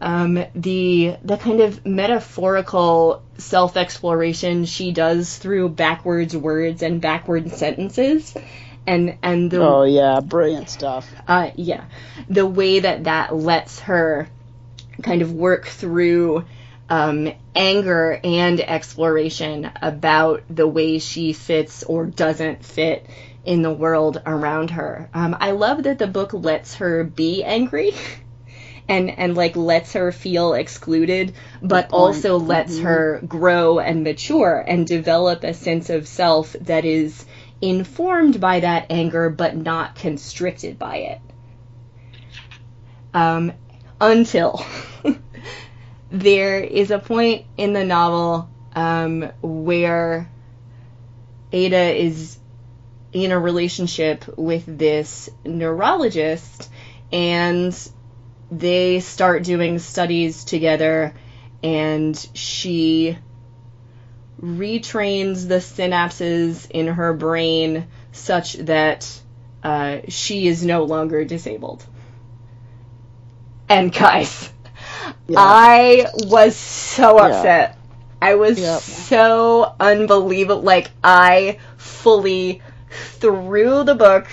Um, the the kind of metaphorical self exploration she does through backwards words and backwards sentences, and and the Oh yeah, brilliant stuff. uh, yeah, the way that that lets her kind of work through um, anger and exploration about the way she fits or doesn't fit in the world around her. Um, I love that the book lets her be angry. And, and like lets her feel excluded, but also lets her grow and mature and develop a sense of self that is informed by that anger, but not constricted by it um, until there is a point in the novel um, where Adah is in a relationship with this neurologist and they start doing studies together and she retrains the synapses in her brain such that uh, she is no longer disabled. And guys, Yeah. I was so Yeah. upset. I was Yep. so unbelievable. Like, I fully threw the book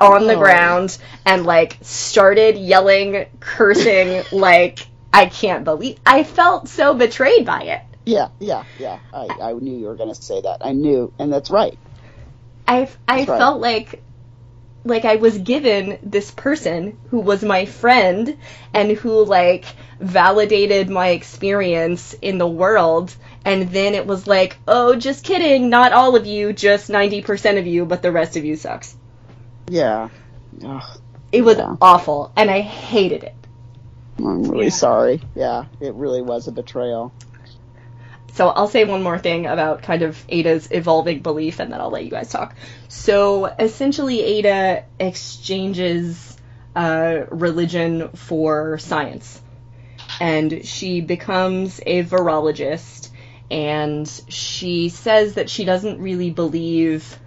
on the Oh. ground and, like, started yelling, cursing, like, I can't believe. I felt so betrayed by it. Yeah, yeah, yeah. I, I knew you were going to say that. I knew, and that's right. I I right. felt like like I was given this person who was my friend and who like validated my experience in the world and then it was like, "Oh, just kidding, not all of you, just 90% of you, but the rest of you sucks." Yeah. Ugh. It was Yeah. awful, and I hated it. I'm really Yeah. sorry. Yeah, it really was a betrayal. So I'll say one more thing about kind of Adah's evolving belief, and then I'll let you guys talk. So essentially, Adah exchanges uh, religion for science, and she becomes a virologist. And she says that she doesn't really believe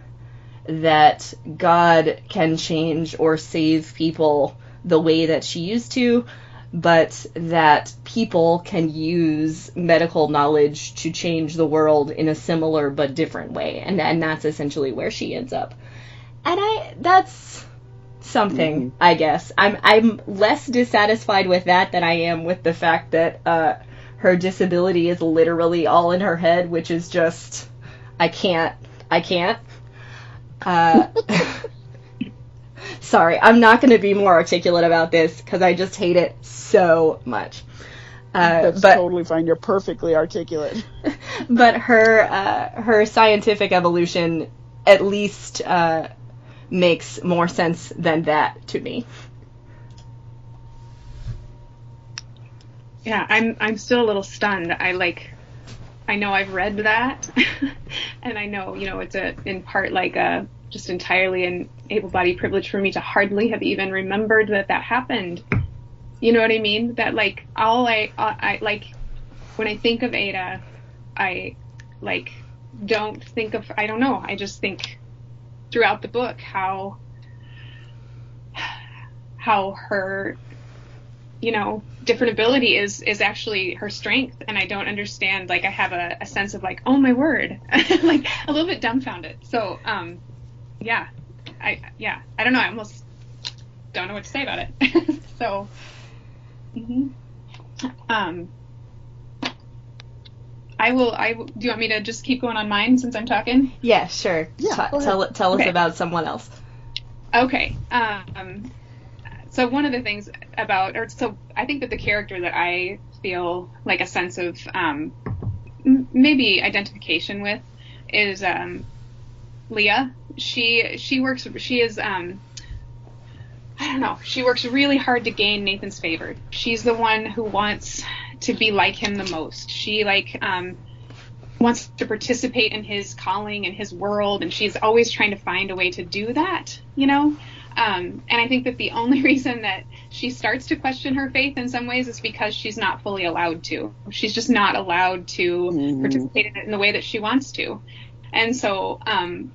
that God can change or save people the way that she used to, but that people can use medical knowledge to change the world in a similar but different way. And and that's essentially where she ends up. And I that's something, I guess. I'm I'm less dissatisfied with that than I am with the fact that uh her disability is literally all in her head, which is just I can't I can't. Uh Sorry, I'm not going to be more articulate about this because I just hate it so much. Uh, That's but totally fine. You're perfectly articulate. but her uh, her scientific evolution at least uh, makes more sense than that to me. Yeah, I'm I'm still a little stunned. I like I know I've read that and I know, you know, it's a in part like a just entirely an able-bodied privilege for me to hardly have even remembered that that happened. You know what I mean? That like all I I, I like when I think of Adah, I like don't think of I don't know. I just think throughout the book how how her you know different ability is is actually her strength. And i don't understand like i have a, a sense of like oh my word like a little bit dumbfounded. So um yeah i yeah i don't know i almost don't know what to say about it. So mhm. um i will i do you want me to just keep going on mine since i'm talking Yeah, sure. Yeah, Ta- go ahead. tell tell us about someone else. Okay. Um, so one of the things about, or so I think that the character that I feel like a sense of um, m- maybe identification with is um, Leah. She she works. She is. Um, I don't know. She works really hard to gain Nathan's favor. She's the one who wants to be like him the most. She like um, wants to participate in his calling and his world, and she's always trying to find a way to do that. You know. Um, and I think that the only reason that she starts to question her faith in some ways is because she's not fully allowed to. She's just not allowed to Mhm. participate in it in the way that she wants to. And so, um,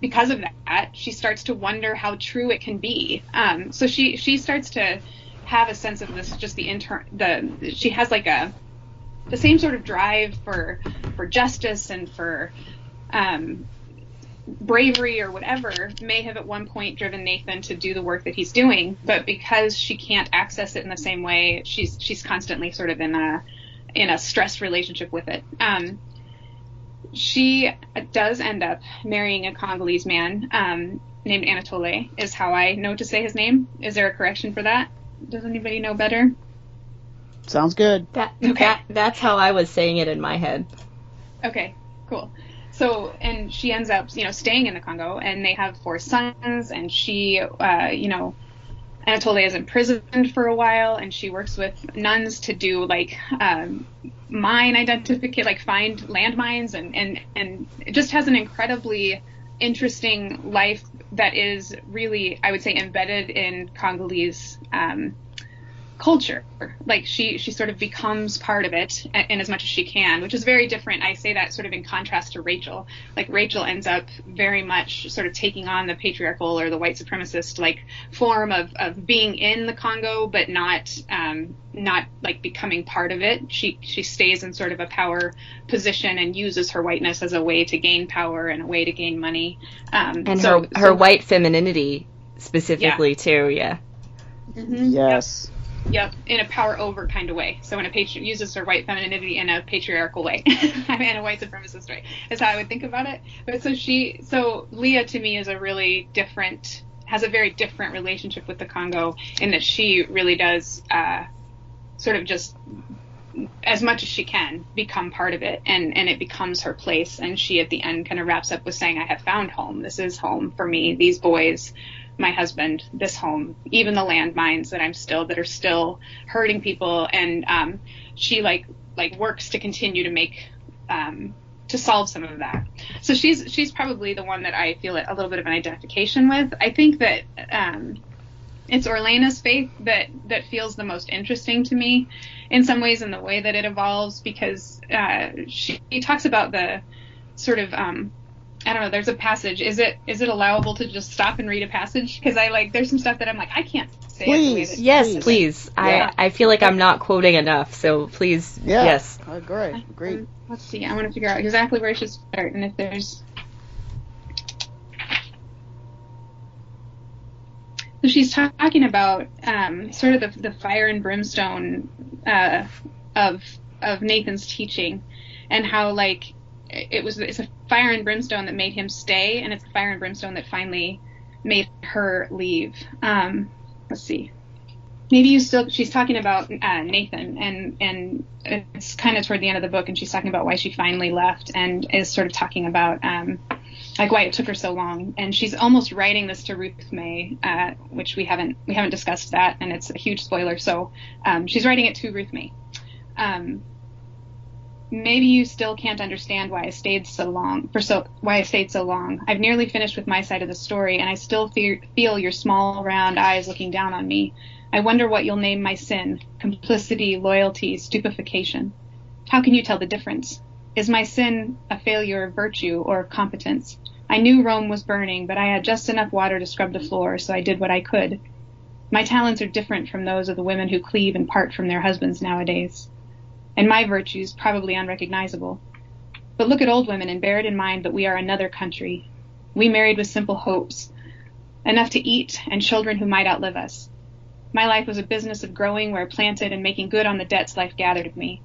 because of that, she starts to wonder how true it can be. Um, so she she starts to have a sense of this, just the intern. The she has like a the same sort of drive for for justice and for um, bravery or whatever may have at one point driven Nathan to do the work that he's doing, but because she can't access it in the same way, she's she's constantly sort of in a in a stressed relationship with it. Um, she does end up marrying a Congolese man um, named Anatole, is how I know to say his name. Is there a correction for that? Does anybody know better? Sounds good. That, Okay. that that's how I was saying it in my head. Okay, cool. So, and she ends up, you know, staying in the Congo, and they have four sons, and she, uh, you know, Anatole is imprisoned for a while, and she works with nuns to do like um, mine identification, like find landmines, and and and it just has an incredibly interesting life that is really, I would say, embedded in Congolese um, culture. Like she she sort of becomes part of it in, in as much as she can, which is very different. I say that sort of in contrast to Rachel. Like Rachel ends up very much sort of taking on the patriarchal or the white supremacist like form of, of being in the Congo, but not um, not like becoming part of it. She she stays in sort of a power position and uses her whiteness as a way to gain power and a way to gain money. Um, And so- her her so- white femininity specifically too, yeah. Mhm. Yes. Yep, in a power over kind of way. So in a patri- uses her white femininity in a patriarchal way, I mean, a white supremacist way. Is how I would think about it. But so she, so Leah to me is a really different, has a very different relationship with the Congo in that she really does, uh, sort of just as much as she can become part of it and and it becomes her place and she at the end kind of wraps up with saying i have found home this is home for me these boys my husband this home, even the landmines that I'm still that are still hurting people, and um, she like like works to continue to make um, to solve some of that. So she's she's probably the one that I feel a little bit of an identification with. I think that um, it's Orleanna's faith that that feels the most interesting to me, in some ways, in the way that it evolves, because uh, she, talks about the sort of um, I don't know. There's a passage. Is it is it allowable to just stop and read a passage? Because I like there's some stuff that I'm like I can't say it the way Please. that Yes, Please. please. Yeah. I, I feel like I'm not quoting enough, so please, Yeah. yes. Oh, great. Great. Um, let's see. I want to figure out exactly where I should start, and if there's. So she's talking about um, sort of the, the fire and brimstone uh, of of Nathan's teaching, and how like it was it's a fire and brimstone that made him stay, and it's a fire and brimstone that finally made her leave. Um, let's see. Maybe you still she's talking about uh, Nathan and and it's kind of toward the end of the book and she's talking about why she finally left and is sort of talking about um, like why it took her so long. And she's almost writing this to Ruth May uh, which we haven't we haven't discussed that and it's a huge spoiler. So um, she's writing it to Ruth May. Um, maybe you still can't understand why I stayed so long for so why I stayed so long I've nearly finished with my side of the story and I still fe- feel your small round eyes looking down on me I wonder what you'll name my sin complicity, loyalty, stupefaction. How can you tell the difference? Is my sin a failure of virtue or of competence? I knew Rome was burning, but I had just enough water to scrub the floor, so I did what I could. My talents are different from those of the women who cleave and part from their husbands nowadays. And my virtues probably unrecognizable. But look at old women and bear it in mind that we are another country. We married with simple hopes, enough to eat and children who might outlive us. My life was a business of growing where planted and making good on the debts life gathered of me.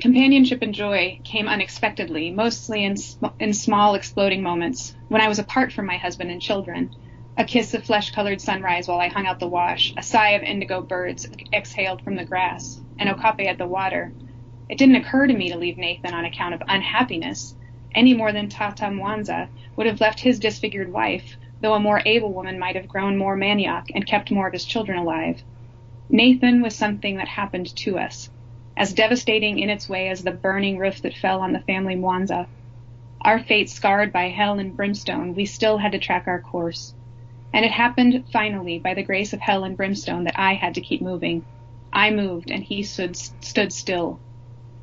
Companionship and joy came unexpectedly, mostly in, sm- in small exploding moments, when I was apart from my husband and children. A kiss of flesh colored sunrise while I hung out the wash, a sigh of indigo birds exhaled from the grass, an okapi at the water. It didn't occur to me to leave Nathan on account of unhappiness, any more than Tata Mwanza would have left his disfigured wife, though a more able woman might have grown more manioc and kept more of his children alive. Nathan was something that happened to us, as devastating in its way as the burning roof that fell on the family Mwanza. Our fate scarred by hell and brimstone, we still had to track our course. And it happened finally by the grace of hell and brimstone that I had to keep moving. I moved and he stood, stood still.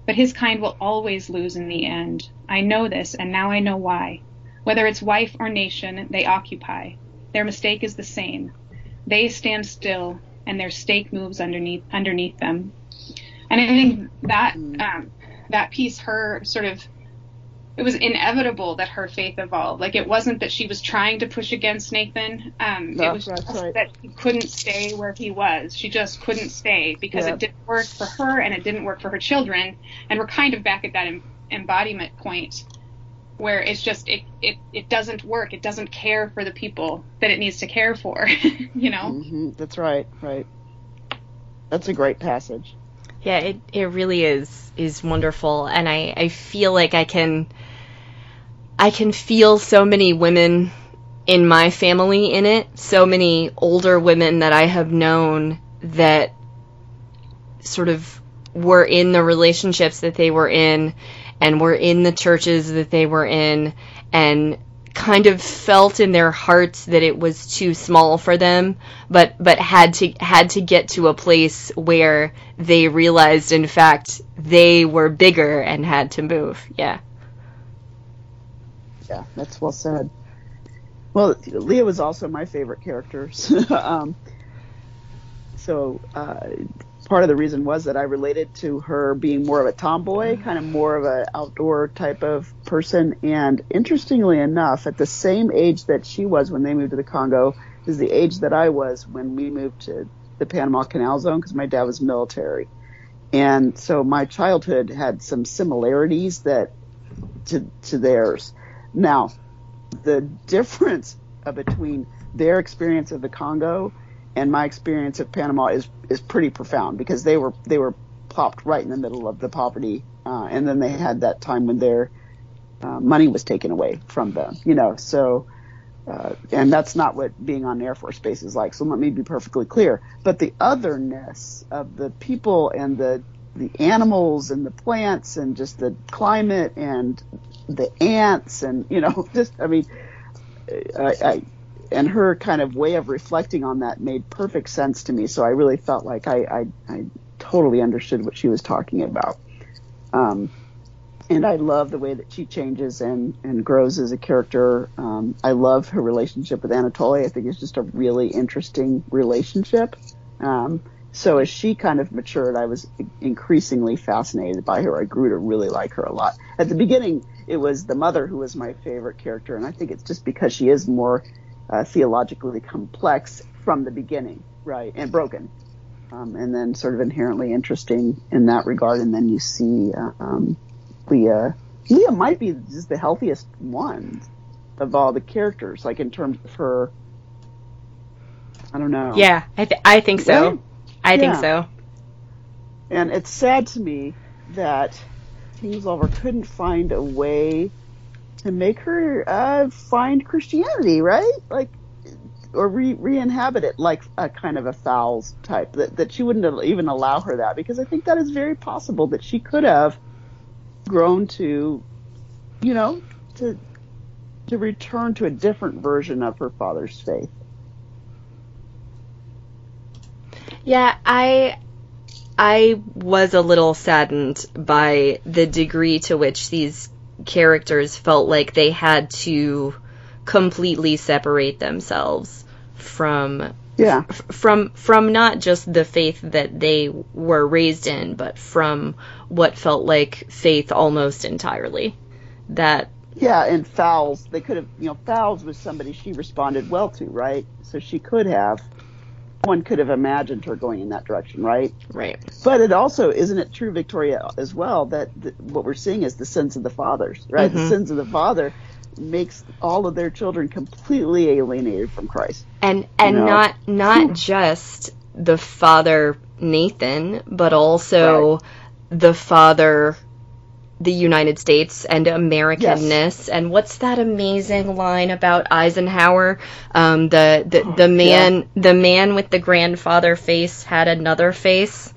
But his kind will always lose in the end. I know this and now I know why. Whether it's wife or nation they occupy, their mistake is the same. They stand still and their stake moves underneath underneath them. And I think that um, that piece, her sort of, it was inevitable that her faith evolved. Like it wasn't that she was trying to push against Nathan. Um, No, it was just right. that he couldn't stay where he was. She just couldn't stay because Yeah. it didn't work for her and it didn't work for her children. And we're kind of back at that em- embodiment point where it's just it, it it doesn't work. It doesn't care for the people that it needs to care for. you know. hmm That's right. Right. That's a great passage. Yeah, it, it really is is wonderful and I, I feel like I can I can feel so many women in my family in it, so many older women that I have known that sort of were in the relationships that they were in and were in the churches that they were in and kind of felt in their hearts that it was too small for them but but had to had to get to a place where they realized in fact they were bigger and had to move. Yeah Yeah, that's well said. Well, Leah was also my favorite character. um, so uh, part of the reason was that I related to her being more of a tomboy, kind of more of an outdoor type of person. And interestingly enough, at the same age that she was when they moved to the Congo is the age that I was when we moved to the Panama Canal Zone because my dad was military. And so my childhood had some similarities that to to theirs. Now, the difference uh, between their experience of the Congo and my experience of Panama is is pretty profound because they were they were plopped right in the middle of the poverty, uh, and then they had that time when their uh, money was taken away from them. You know, so uh, and that's not what being on an Air Force base is like. So let me be perfectly clear. But the otherness of the people and the the animals and the plants and just the climate and the ants and you know just I mean, I, I and her kind of way of reflecting on that made perfect sense to me. So I really felt like I I, I totally understood what she was talking about. Um, and I love the way that she changes and, and grows as a character. Um, I love her relationship with Anatole. I think it's just a really interesting relationship. Um, so as she kind of matured, I was increasingly fascinated by her. I grew to really like her a lot. At the beginning, it was the mother who was my favorite character, and I think it's just because she is more uh, theologically complex from the beginning, right, and broken. Um, and then sort of inherently interesting in that regard. And then you see uh, um, Leah. Leah might be just the healthiest one of all the characters, like in terms of her. I don't know. Yeah, I, th- I think so. Right? I think Yeah. so. And it's sad to me that Kingsolver couldn't find a way to make her uh, find Christianity, right? Like, or re- re-inhabit it like a kind of a Fowles type. That that she wouldn't even allow her that because I think that is very possible that she could have grown to, you know, to to return to a different version of her father's faith. Yeah, I I was a little saddened by the degree to which these characters felt like they had to completely separate themselves from Yeah. f- from from not just the faith that they were raised in, but from what felt like faith almost entirely. That Yeah, and Fowles, they could have, you know, Fowles was somebody she responded well to, right? So she could have, one could have imagined her going in that direction, right? right. But it also, isn't it true, Victoria, as well, that th- what we're seeing is the sins of the fathers, right? The Mhm. sins of the father makes all of their children completely alienated from Christ. and and know? not not just the father Nathan, but also the father the United States and Americanness. And what's that amazing line about Eisenhower? Um, the the, the man the man with the grandfather face had another face.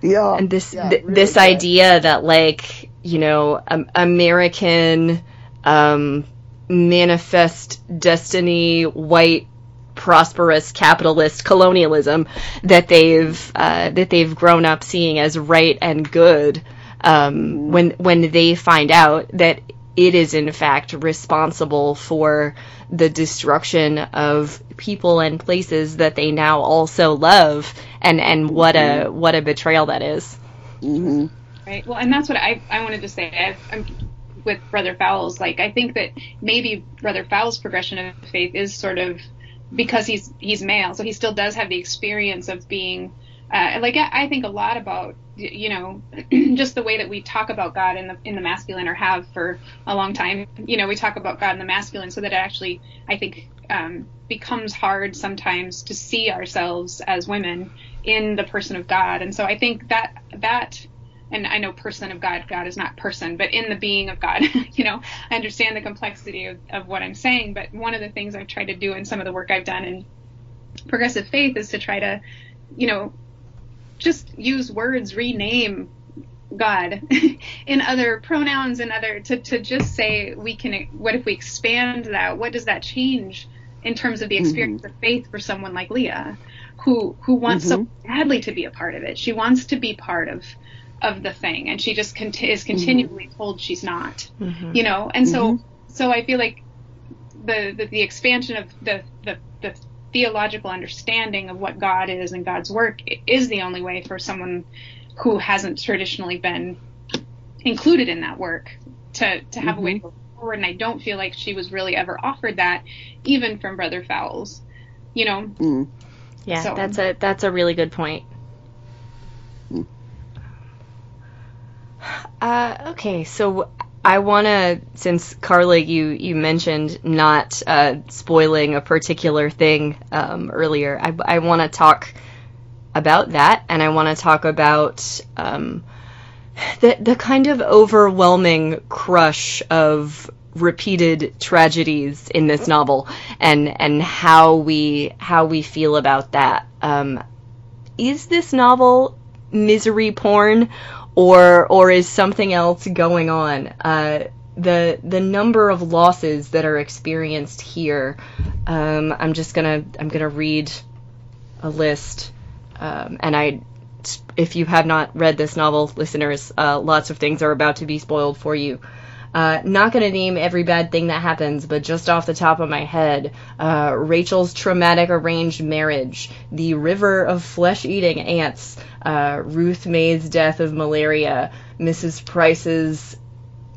Yeah. And this yeah, th- really this good. idea that like you know um, American um, manifest destiny white prosperous capitalist colonialism that they've uh, that they've grown up seeing as right and good um, when when they find out that it is in fact responsible for the destruction of people and places that they now also love and and what a what a betrayal that is hmm Right. Well, and that's what I I wanted to say. I, I'm with Brother Fowles. Like, I think that maybe Brother Fowles' progression of faith is sort of because he's he's male, so he still does have the experience of being. Uh, like I I think a lot about y- you know just the way that we talk about God in the in the masculine or have for a long time. You know, we talk about God in the masculine, so that it actually I think um, becomes hard sometimes to see ourselves as women in the person of God, and so I think that that and I know person of God, God is not person, but in the being of God, you know, I understand the complexity of, of what I'm saying. But one of the things I've tried to do in some of the work I've done in progressive faith is to try to, you know, just use words, rename God in other pronouns and other, to, to just say, we can, what if we expand that? What does that change in terms of the mm-hmm. experience of faith for someone like Leah? Who, who wants so mm-hmm. badly to be a part of it. She wants to be part of of the thing and she just conti- is mm-hmm. continually told she's not you know and so so i feel like the, the the expansion of the, the the theological understanding of what god is and god's work is the only way for someone who hasn't traditionally been included in that work to to have a way to go forward. And i don't feel like she was really ever offered that even from brother fowles you know? Mm. yeah So- that's a that's a really good point. Uh, okay, so I want to, since Carla, you you mentioned not uh, spoiling a particular thing um, earlier. I, I want to talk about that, and I want to talk about um, the the kind of overwhelming crush of repeated tragedies in this novel and and how we how we feel about that. Um, is this novel misery porn or or is something else going on? Uh, the the number of losses that are experienced here. Um, I'm just gonna I'm gonna read a list, um, and I. If you have not read this novel, listeners, uh, lots of things are about to be spoiled for you. Uh, not going to name every bad thing that happens, but just off the top of my head, uh, Rachel's traumatic arranged marriage, the river of flesh eating ants, uh, Ruth May's death of malaria, Mrs. Price's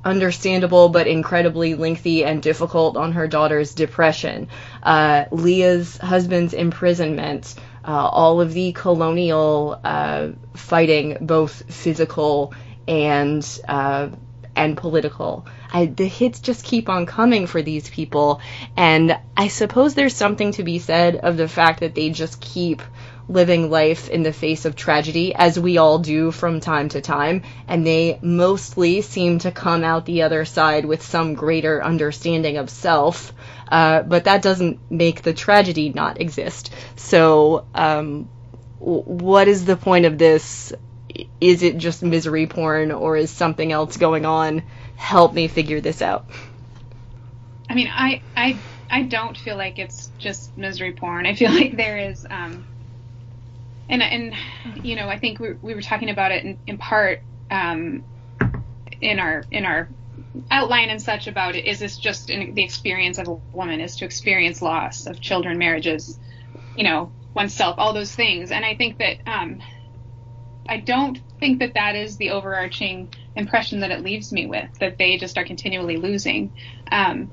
understandable but incredibly lengthy and difficult on her daughter's depression, uh, Leah's husband's imprisonment, uh, all of the colonial uh, fighting, both physical and and political. I, the hits just keep on coming for these people, and I suppose there's something to be said of the fact that they just keep living life in the face of tragedy, as we all do from time to time, and they mostly seem to come out the other side with some greater understanding of self. Uh, but that doesn't make the tragedy not exist. So, um, what is the point of this? Is it just misery porn, or is something else going on? Help me figure this out. I mean, I I I don't feel like it's just misery porn. I feel like there is um and and you know, I think we we were talking about it in, in part um in our in our outline and such about it is this just in the experience of a woman is to experience loss of children marriages you know oneself all those things and i think that um i don't think that that is the overarching impression that it leaves me with that they just are continually losing um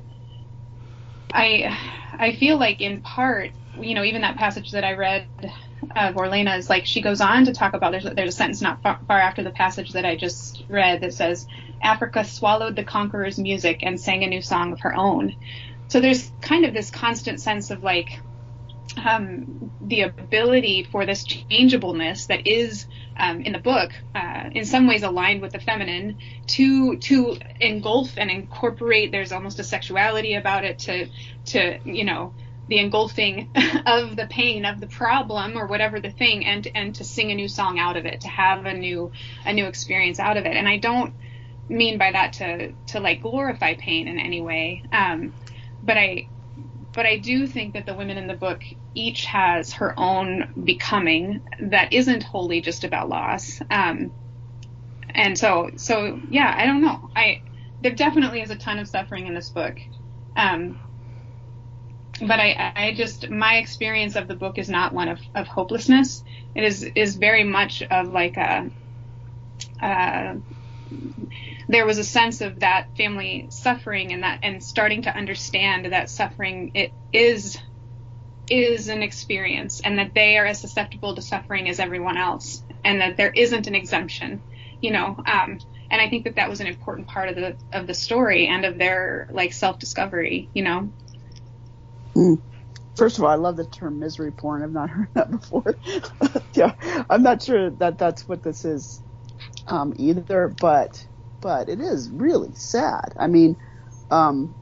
i i feel like in part you know even that passage that i read of Orleanna is like she goes on to talk about there's there's a sentence not far, far after the passage that I just read that says Africa swallowed the conqueror's music and sang a new song of her own. So there's kind of this constant sense of like um, the ability for this changeableness that is um, in the book, uh, in some ways aligned with the feminine, to to engulf and incorporate. There's almost a sexuality about it to to you know the engulfing of the pain of the problem or whatever the thing and and to sing a new song out of it to have a new a new experience out of it and i don't mean by that to to like glorify pain in any way um but i but i do think that the women in the book each has her own becoming that isn't wholly just about loss. Um and so so yeah i don't know. I there definitely is a ton of suffering in this book. Um but I, I just my experience of the book is not one of, of hopelessness. It is is very much of like a, uh, there was a sense of that family suffering and that and starting to understand that suffering it is is an experience and that they are as susceptible to suffering as everyone else and that there isn't an exemption, you know. Um, and I think that that was an important part of the of the story and of their like self discovery, you know. Mm. First of all, I love the term misery porn. I've not heard that before. yeah, I'm not sure that that's what this is um, either, but but it is really sad. I mean, um,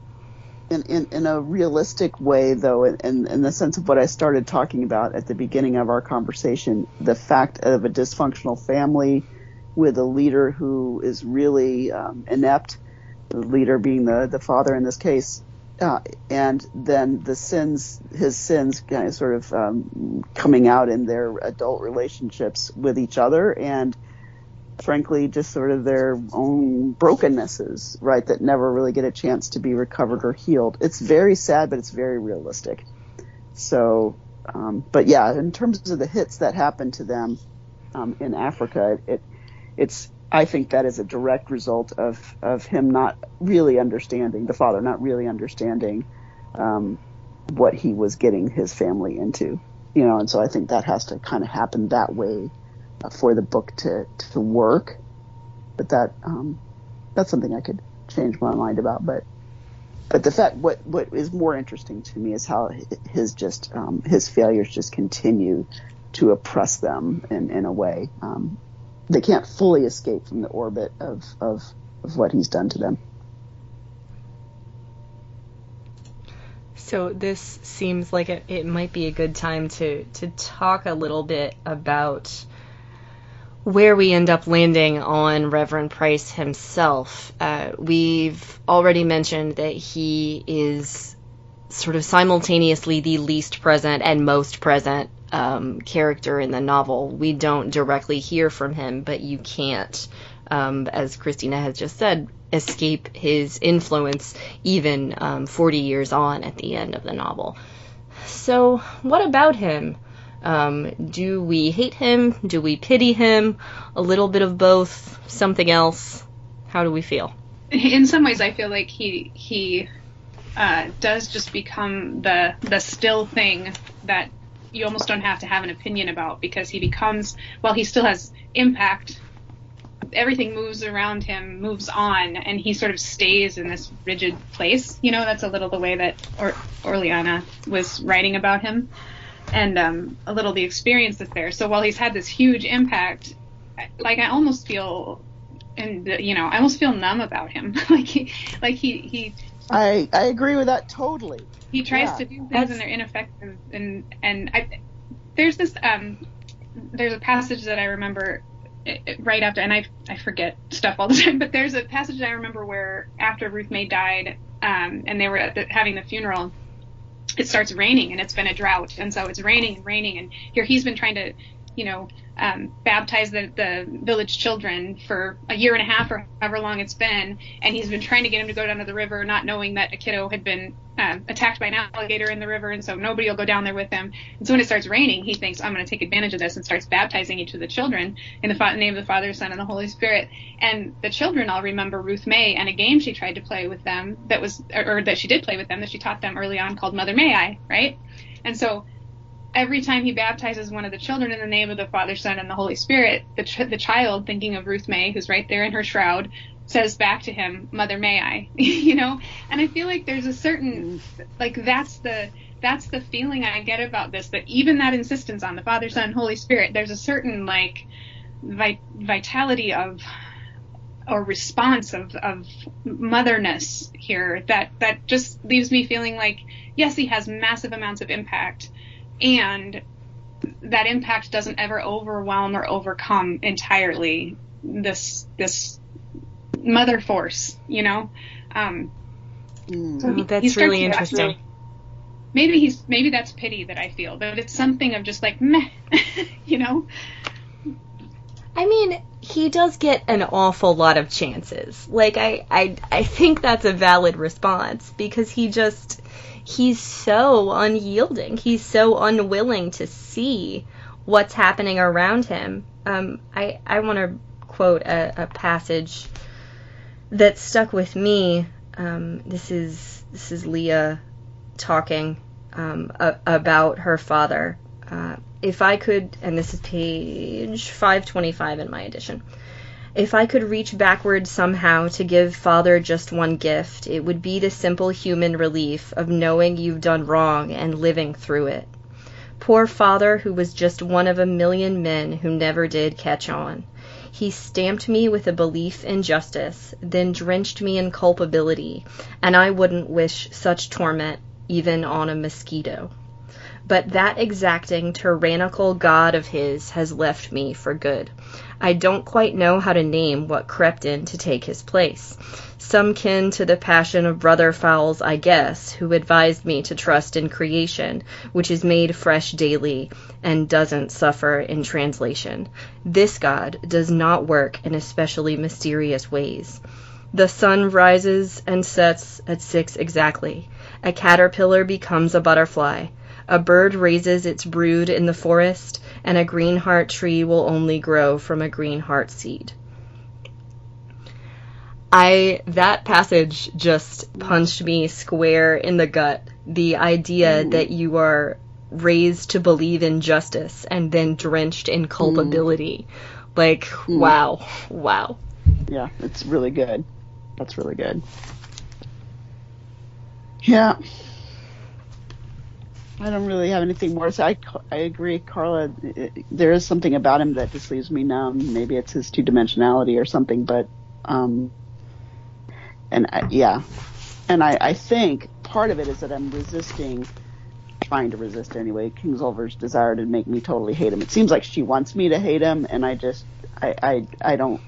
in, in in a realistic way, though, in in the sense of what I started talking about at the beginning of our conversation, the fact of a dysfunctional family with a leader who is really um, inept, the leader being the the father in this case uh, and then the sins, his sins, kind of sort of um, coming out in their adult relationships with each other, and frankly, just sort of their own brokennesses, right, that never really get a chance to be recovered or healed. It's very sad, but it's very realistic. So, um, but yeah, in terms of the hits that happened to them um, in Africa, it, it's I think that is a direct result of of him not really understanding the father, not really understanding um, what he was getting his family into, you know. And so I think that has to kind of happen that way for the book to to work. But that um, that's something I could change my mind about. But but the fact what what is more interesting to me is how his just um, his failures just continue to oppress them in in a way. Um, they can't fully escape from the orbit of, of, of what he's done to them. So this seems like it, it might be a good time to to talk a little bit about where we end up landing on Reverend Price himself. Uh, we've already mentioned that he is sort of simultaneously the least present and most present um, character in the novel. We don't directly hear from him, but you can't, um, as Christina has just said, escape his influence even um, 40 years on at the end of the novel. So, what about him? Um, do we hate him? Do we pity him? A little bit of both? Something else? How do we feel? in some ways, I feel like he he uh, does just become the the still thing that you almost don't have to have an opinion about because he becomes while he still has impact. Everything moves around him, moves on, and he sort of stays in this rigid place. You know, that's a little the way that or- Orleanna was writing about him, and um, a little the experience that's there. So while he's had this huge impact, like I almost feel, and you know, I almost feel numb about him. like he, like he he I I agree with that totally. he tries Yeah. to do things That's- and they're ineffective and and I, there's this um there's a passage that I remember right after and I I forget stuff all the time but there's a passage I remember where after Ruth May died um and they were at the, having the funeral it starts raining and it's been a drought. And so it's raining and raining. And here he's been trying to you know um, baptize the, the village children for a year and a half or however long it's been and he's been trying to get him to go down to the river not knowing that a kiddo had been um, attacked by an alligator in the river and so nobody will go down there with him. And so when it starts raining he thinks i'm going to take advantage of this and starts baptizing each of the children in the name of the father son and the holy spirit. And the children all remember ruth may and a game she tried to play with them that was or that she did play with them that she taught them early on called mother may i right? And so every time he baptizes one of the children in the name of the Father, Son, and the Holy Spirit, the, ch- the child, thinking of Ruth May, who's right there in her shroud, says back to him, "Mother, may I?" you know, and I feel like there's a certain, like that's the that's the feeling I get about this. That even that insistence on the Father, Son, Holy Spirit, there's a certain like vi- vitality of or response of, of motherness here that that just leaves me feeling like yes he has massive amounts of impact and that impact doesn't ever overwhelm or overcome entirely this this mother force you know um Mm. so he- that's he really interesting. actually- maybe he's maybe that's pity that i feel but it's something of just like meh you know I mean, he does get an awful lot of chances. Like I I I think that's a valid response because he just he's so unyielding. He's so unwilling to see what's happening around him. Um I I want to quote a, a passage that stuck with me. Um this is this is Leah talking um, a- about her father. Uh, if I could, and this is page 525 in my edition, if I could reach backward somehow to give father just one gift, it would be the simple human relief of knowing you've done wrong and living through it. Poor father, who was just one of a million men who never did catch on. He stamped me with a belief in justice, then drenched me in culpability, and I wouldn't wish such torment even on a mosquito. But that exacting, tyrannical god of his has left me for good. I don't quite know how to name what crept in to take his place. Some kin to the passion of brother Fowles, I guess, who advised me to trust in creation, which is made fresh daily and doesn't suffer in translation. This God does not work in especially mysterious ways. The sun rises and sets at six exactly. A caterpillar becomes a butterfly. A bird raises its brood in the forest, and a green heart tree will only grow from a green heart seed. I that passage just punched me square in the gut. The idea that you are raised to believe in justice and then drenched in hmm. culpability. Like, hmm. wow. Wow. Yeah, it's really good. That's really good. Yeah. I don't really have anything more say. I, I agree, Carla. There is something about him that just leaves me numb. Maybe it's his two dimensionality or something, but, um, and I, yeah. And I, I think part of it is that I'm resisting, trying to resist anyway, Kingsolver's desire to make me totally hate him. It seems like she wants me to hate him, and I just, I, I, I don't,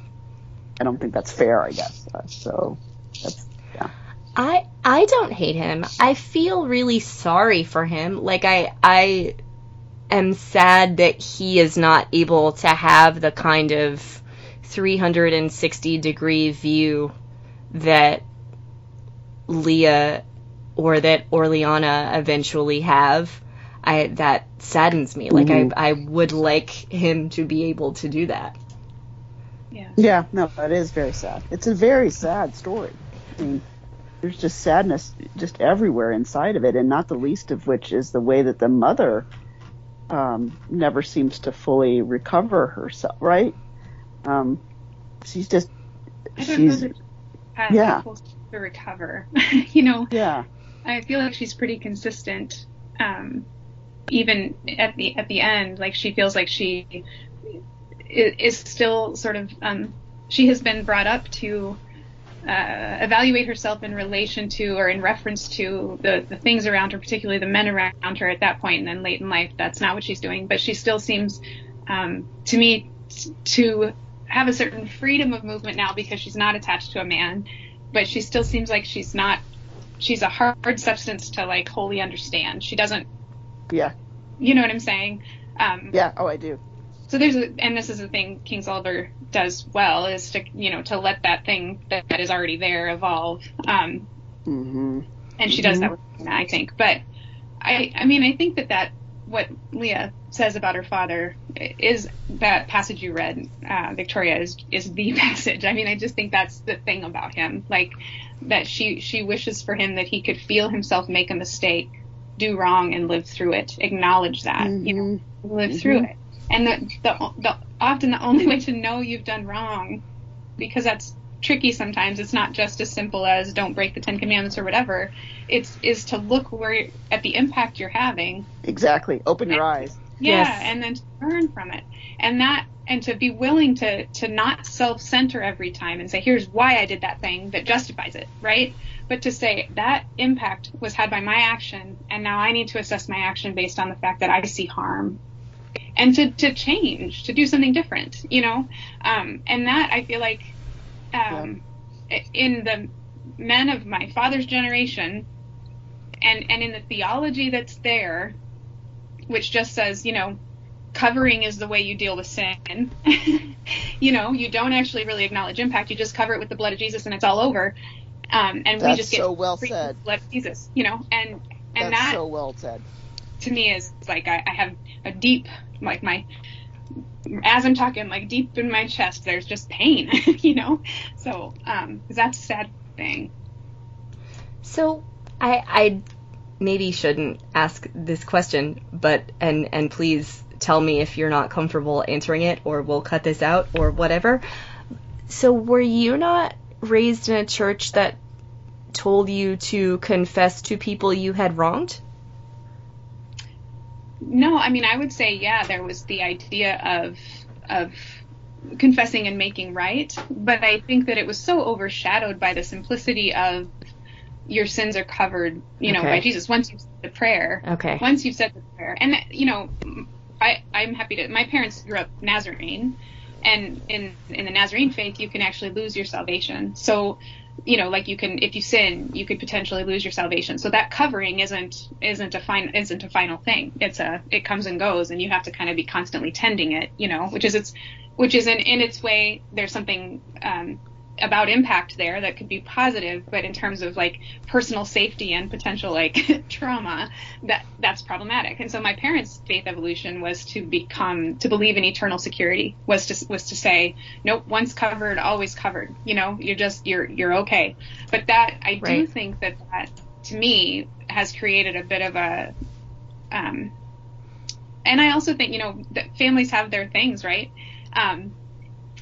I don't think that's fair. I guess so. That's. I I don't hate him. I feel really sorry for him. Like I I am sad that he is not able to have the kind of 360 degree view that Leah or that Orleanna eventually have. I that saddens me. Like Mhm. I I would like him to be able to do that. Yeah. Yeah, no, that is very sad. It's a very sad story. I mean, there's just sadness just everywhere inside of it, and not the least of which is the way that the mother um, never seems to fully recover herself. Right? Um, she's just I don't know she's yeah. to recover. you know, yeah I feel like she's pretty consistent. Um, even at the at the end, like she feels like she is still sort of um, she has been brought up to uh, evaluate herself in relation to or in reference to the, the things around her, particularly the men around her at that point and then late in life. That's not what she's doing, but she still seems um, to me t- to have a certain freedom of movement now because she's not attached to a man, but she still seems like she's not. She's a hard substance to like wholly understand. She doesn't, yeah you know what I'm saying? Um, yeah. Oh, I do. So there's a, and this is the thing Kingsolver does well is to you know to let that thing that, that is already there evolve. Um, hmm and she does that with I think. But I, I mean, I think that that what Leah says about her father is that passage you read, uh, Victoria, is is the passage. I mean, I just think that's the thing about him, like that she she wishes for him that he could feel himself make a mistake, do wrong, and live through it, acknowledge that, you know, live through it. And the, the the often the only way to know you've done wrong, because that's tricky sometimes. It's not just as simple as don't break the Ten Commandments or whatever. It's is to look where at the impact you're having, Exactly. Open your eyes. yeah, Yes. and then to learn from it, and that and to be willing to to not self-center every time and say here's why I did that thing that justifies it, right? But to say that impact was had by my action, and now I need to assess my action based on the fact that I see harm and to, to change, to do something different, you know? Um, and that I feel like um, i- in the men of my father's generation and, and in the theology that's there, which just says, you know, covering is the way you deal with sin. you know, you don't actually really acknowledge impact, you just cover it with the blood of Jesus and it's all over. Um, and we just get so well said. blood of Jesus, you know, and and That's that so well said. to me is like I, I have a deep like my as I'm talking like deep in my chest there's just pain you know so um that's a sad thing So I I maybe shouldn't ask this question, but and and please tell me if you're not comfortable answering it or we'll cut this out or whatever. So were you not raised in a church that told you to confess to people you had wronged? No I mean I would say yeah there was the idea of of confessing and making right but I think that it was so overshadowed by the simplicity of your sins are covered you know Okay. by Jesus once you've said the prayer Okay. once you've said the prayer and you know i i'm happy to my parents grew up nazarene and in in the nazarene faith you can actually lose your salvation so you know like you can if you sin you could potentially lose your salvation. So that covering isn't isn't a fine isn't a final thing. It's a it comes and goes and you have to kind of be constantly tending it you know which is its which is in in its way there's something um about impact there that could be positive, but in terms of like personal safety and potential like trauma, that that's problematic. And so my parents' faith evolution was to become to believe in eternal security was to was to say nope, once covered, always covered. You know, you're just you're you're okay. But that I do think that that to me has created a bit of a um, and I also think you know that families have their things, right? Um,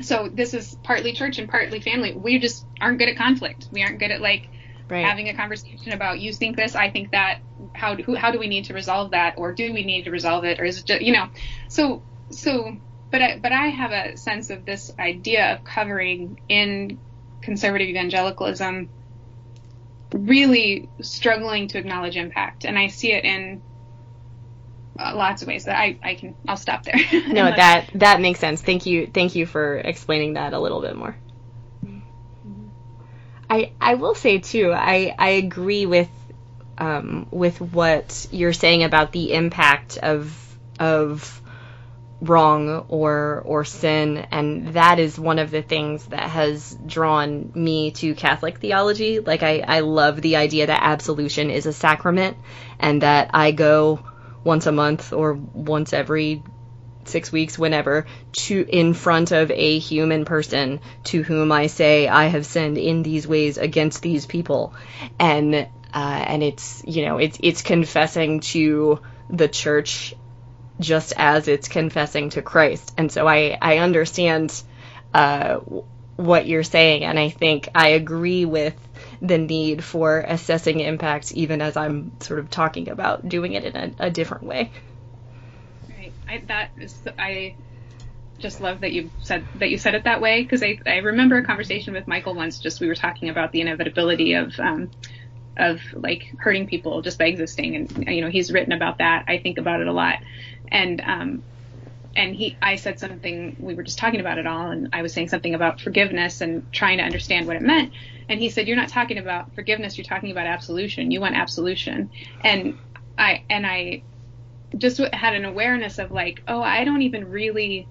so this is partly church and partly family. We just aren't good at conflict. We aren't good at like Right. having a conversation about you think this, I think that. How do, how do we need to resolve that, or do we need to resolve it, or is it just, you know? So so, but I, but I have a sense of this idea of covering in conservative evangelicalism really struggling to acknowledge impact, and I see it in uh, lots of ways. That I, I can I'll stop there. No, that that makes sense. Thank you. Thank you for explaining that a little bit more. I I will say too. I I agree with um, with what you're saying about the impact of of wrong or or sin and that is one of the things that has drawn me to Catholic theology like I I love the idea that absolution is a sacrament and that I go once a month or once every six weeks whenever to in front of a human person to whom I say I have sinned in these ways against these people and uh, and it's you know it's it's confessing to the church just as it's confessing to Christ. And so I, I understand uh, what you're saying, and I think I agree with the need for assessing impact, even as I'm sort of talking about doing it in a, a different way. Right. I, that is, I just love that you said that you said it that way because I, I remember a conversation with Michael once. Just we were talking about the inevitability of um, of like hurting people just by existing, and you know he's written about that. I think about it a lot, and um, and he I said something we were just talking about it all, and I was saying something about forgiveness and trying to understand what it meant, and he said you're not talking about forgiveness, you're talking about absolution. You want absolution, and I and I just had an awareness of like, oh, I don't even really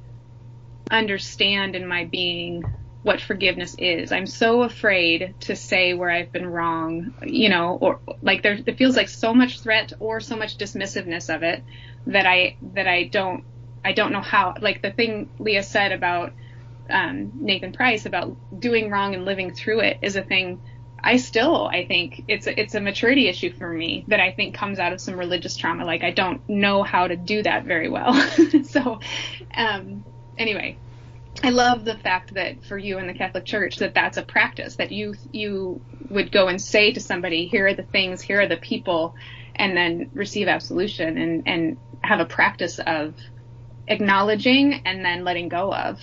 understand in my being what forgiveness is. I'm so afraid to say where I've been wrong, you know, or like there it feels like so much threat or so much dismissiveness of it that I that I don't I don't know how like the thing Leah said about um, Nathan Price about doing wrong and living through it is a thing I still I think it's a, it's a maturity issue for me that I think comes out of some religious trauma. Like I don't know how to do that very well. So um, anyway I love the fact that for you in the Catholic Church that that's a practice that you you would go and say to somebody here are the things here are the people and then receive absolution and and have a practice of acknowledging and then letting go of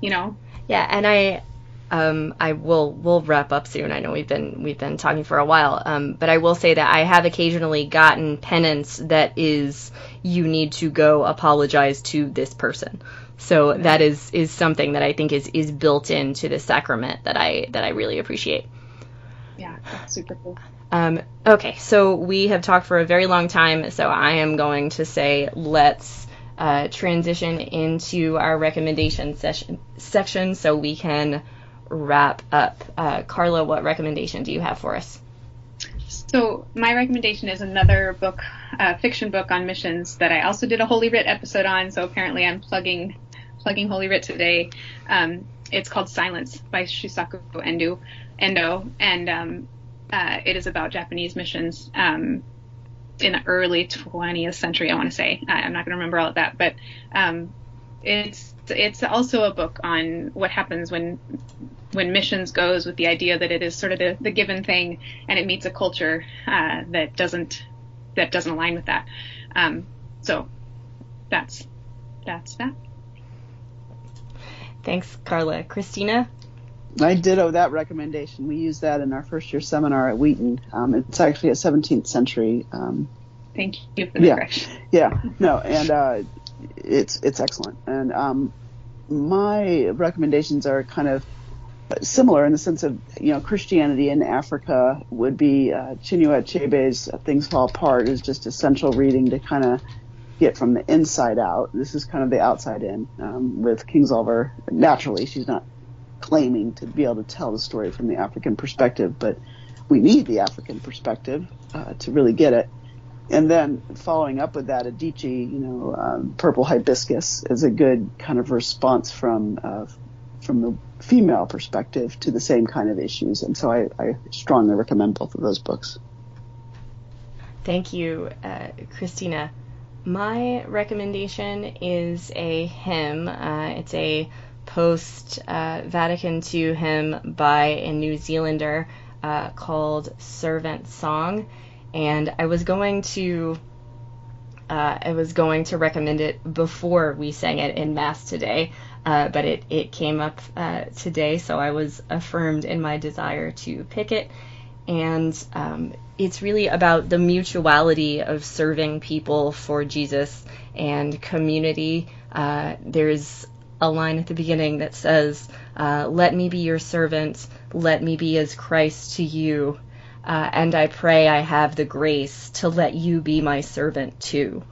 you know Yeah, and I um, I will we'll wrap up soon. I know we've been we've been talking for a while, um, but I will say that I have occasionally gotten penance that is you need to go apologize to this person. So that is is something that I think is is built into the sacrament that I that I really appreciate. yeah that's super cool Um, okay, so we have talked for a very long time, so I am going to say let's uh, transition into our recommendation session section so we can wrap up. Uh, Carla, what recommendation do you have for us? So my recommendation is another book, uh, fiction book on missions that I also did a Holy Writ episode on. So apparently I'm plugging plugging Holy Writ today. Um, it's called Silence by Shusaku Endo, and um, uh, it is about Japanese missions um, in the early 20th century. I want to say I, I'm not going to remember all of that, but um, it's it's also a book on what happens when when missions goes with the idea that it is sort of the, the given thing and it meets a culture uh, that doesn't that doesn't align with that. Um, so that's that's that. Thanks, Carla. Christina? I ditto that recommendation. We use that in our first year seminar at Wheaton. Um, it's actually a 17th century. Um, Thank you for the Yeah. correction. yeah, no, and uh, it's it's excellent. And um, my recommendations are kind of similar in the sense of you know Christianity in Africa would be uh, Chinua Achebe's "Things Fall Apart" is just essential reading to kind of get from the inside out. This is kind of the outside in um, with Kingsolver. Naturally, she's not claiming to be able to tell the story from the African perspective, but we need the African perspective uh, to really get it. And then following up with that, Adichie, you know, um, Purple Hibiscus is a good kind of response from uh, from the female perspective to the same kind of issues. And so I, I strongly recommend both of those books. Thank you, uh, Christina. My recommendation is a hymn. Uh, it's a post uh, Vatican II hymn by a New Zealander uh, called Servant Song. And I was going to. Uh, I was going to recommend it before we sang it in Mass today, uh, but it, it came up uh, today, so I was affirmed in my desire to pick it. and um, it's really about the mutuality of serving people for Jesus and community. Uh, there's a line at the beginning that says, uh, Let me be your servant, let me be as Christ to you, uh, and I pray I have the grace to let you be my servant too.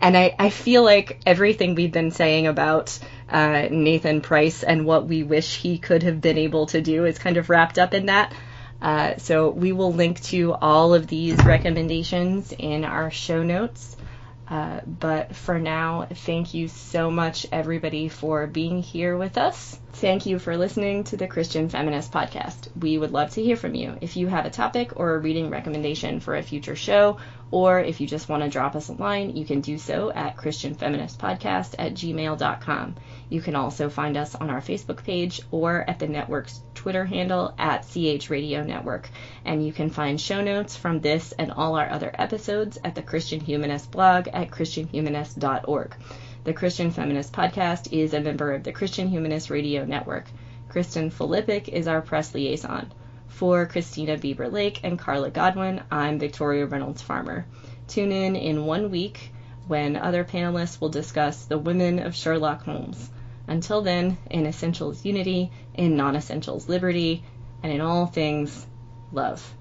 And I, I feel like everything we've been saying about uh, Nathan Price and what we wish he could have been able to do is kind of wrapped up in that. Uh, so we will link to all of these recommendations in our show notes. Uh, but for now, thank you so much, everybody, for being here with us. Thank you for listening to the Christian Feminist Podcast. We would love to hear from you. If you have a topic or a reading recommendation for a future show, or if you just want to drop us a line, you can do so at ChristianFeministPodcast at gmail.com. You can also find us on our Facebook page or at the network's Twitter handle at CH Radio Network. And you can find show notes from this and all our other episodes at the Christian Humanist blog at ChristianHumanist.org. The Christian Feminist Podcast is a member of the Christian Humanist Radio Network. Kristen Filippic is our press liaison. For Christina Bieber Lake and Carla Godwin, I'm Victoria Reynolds Farmer. Tune in in one week when other panelists will discuss the women of Sherlock Holmes. Until then, in essentials unity, in non essentials liberty, and in all things love.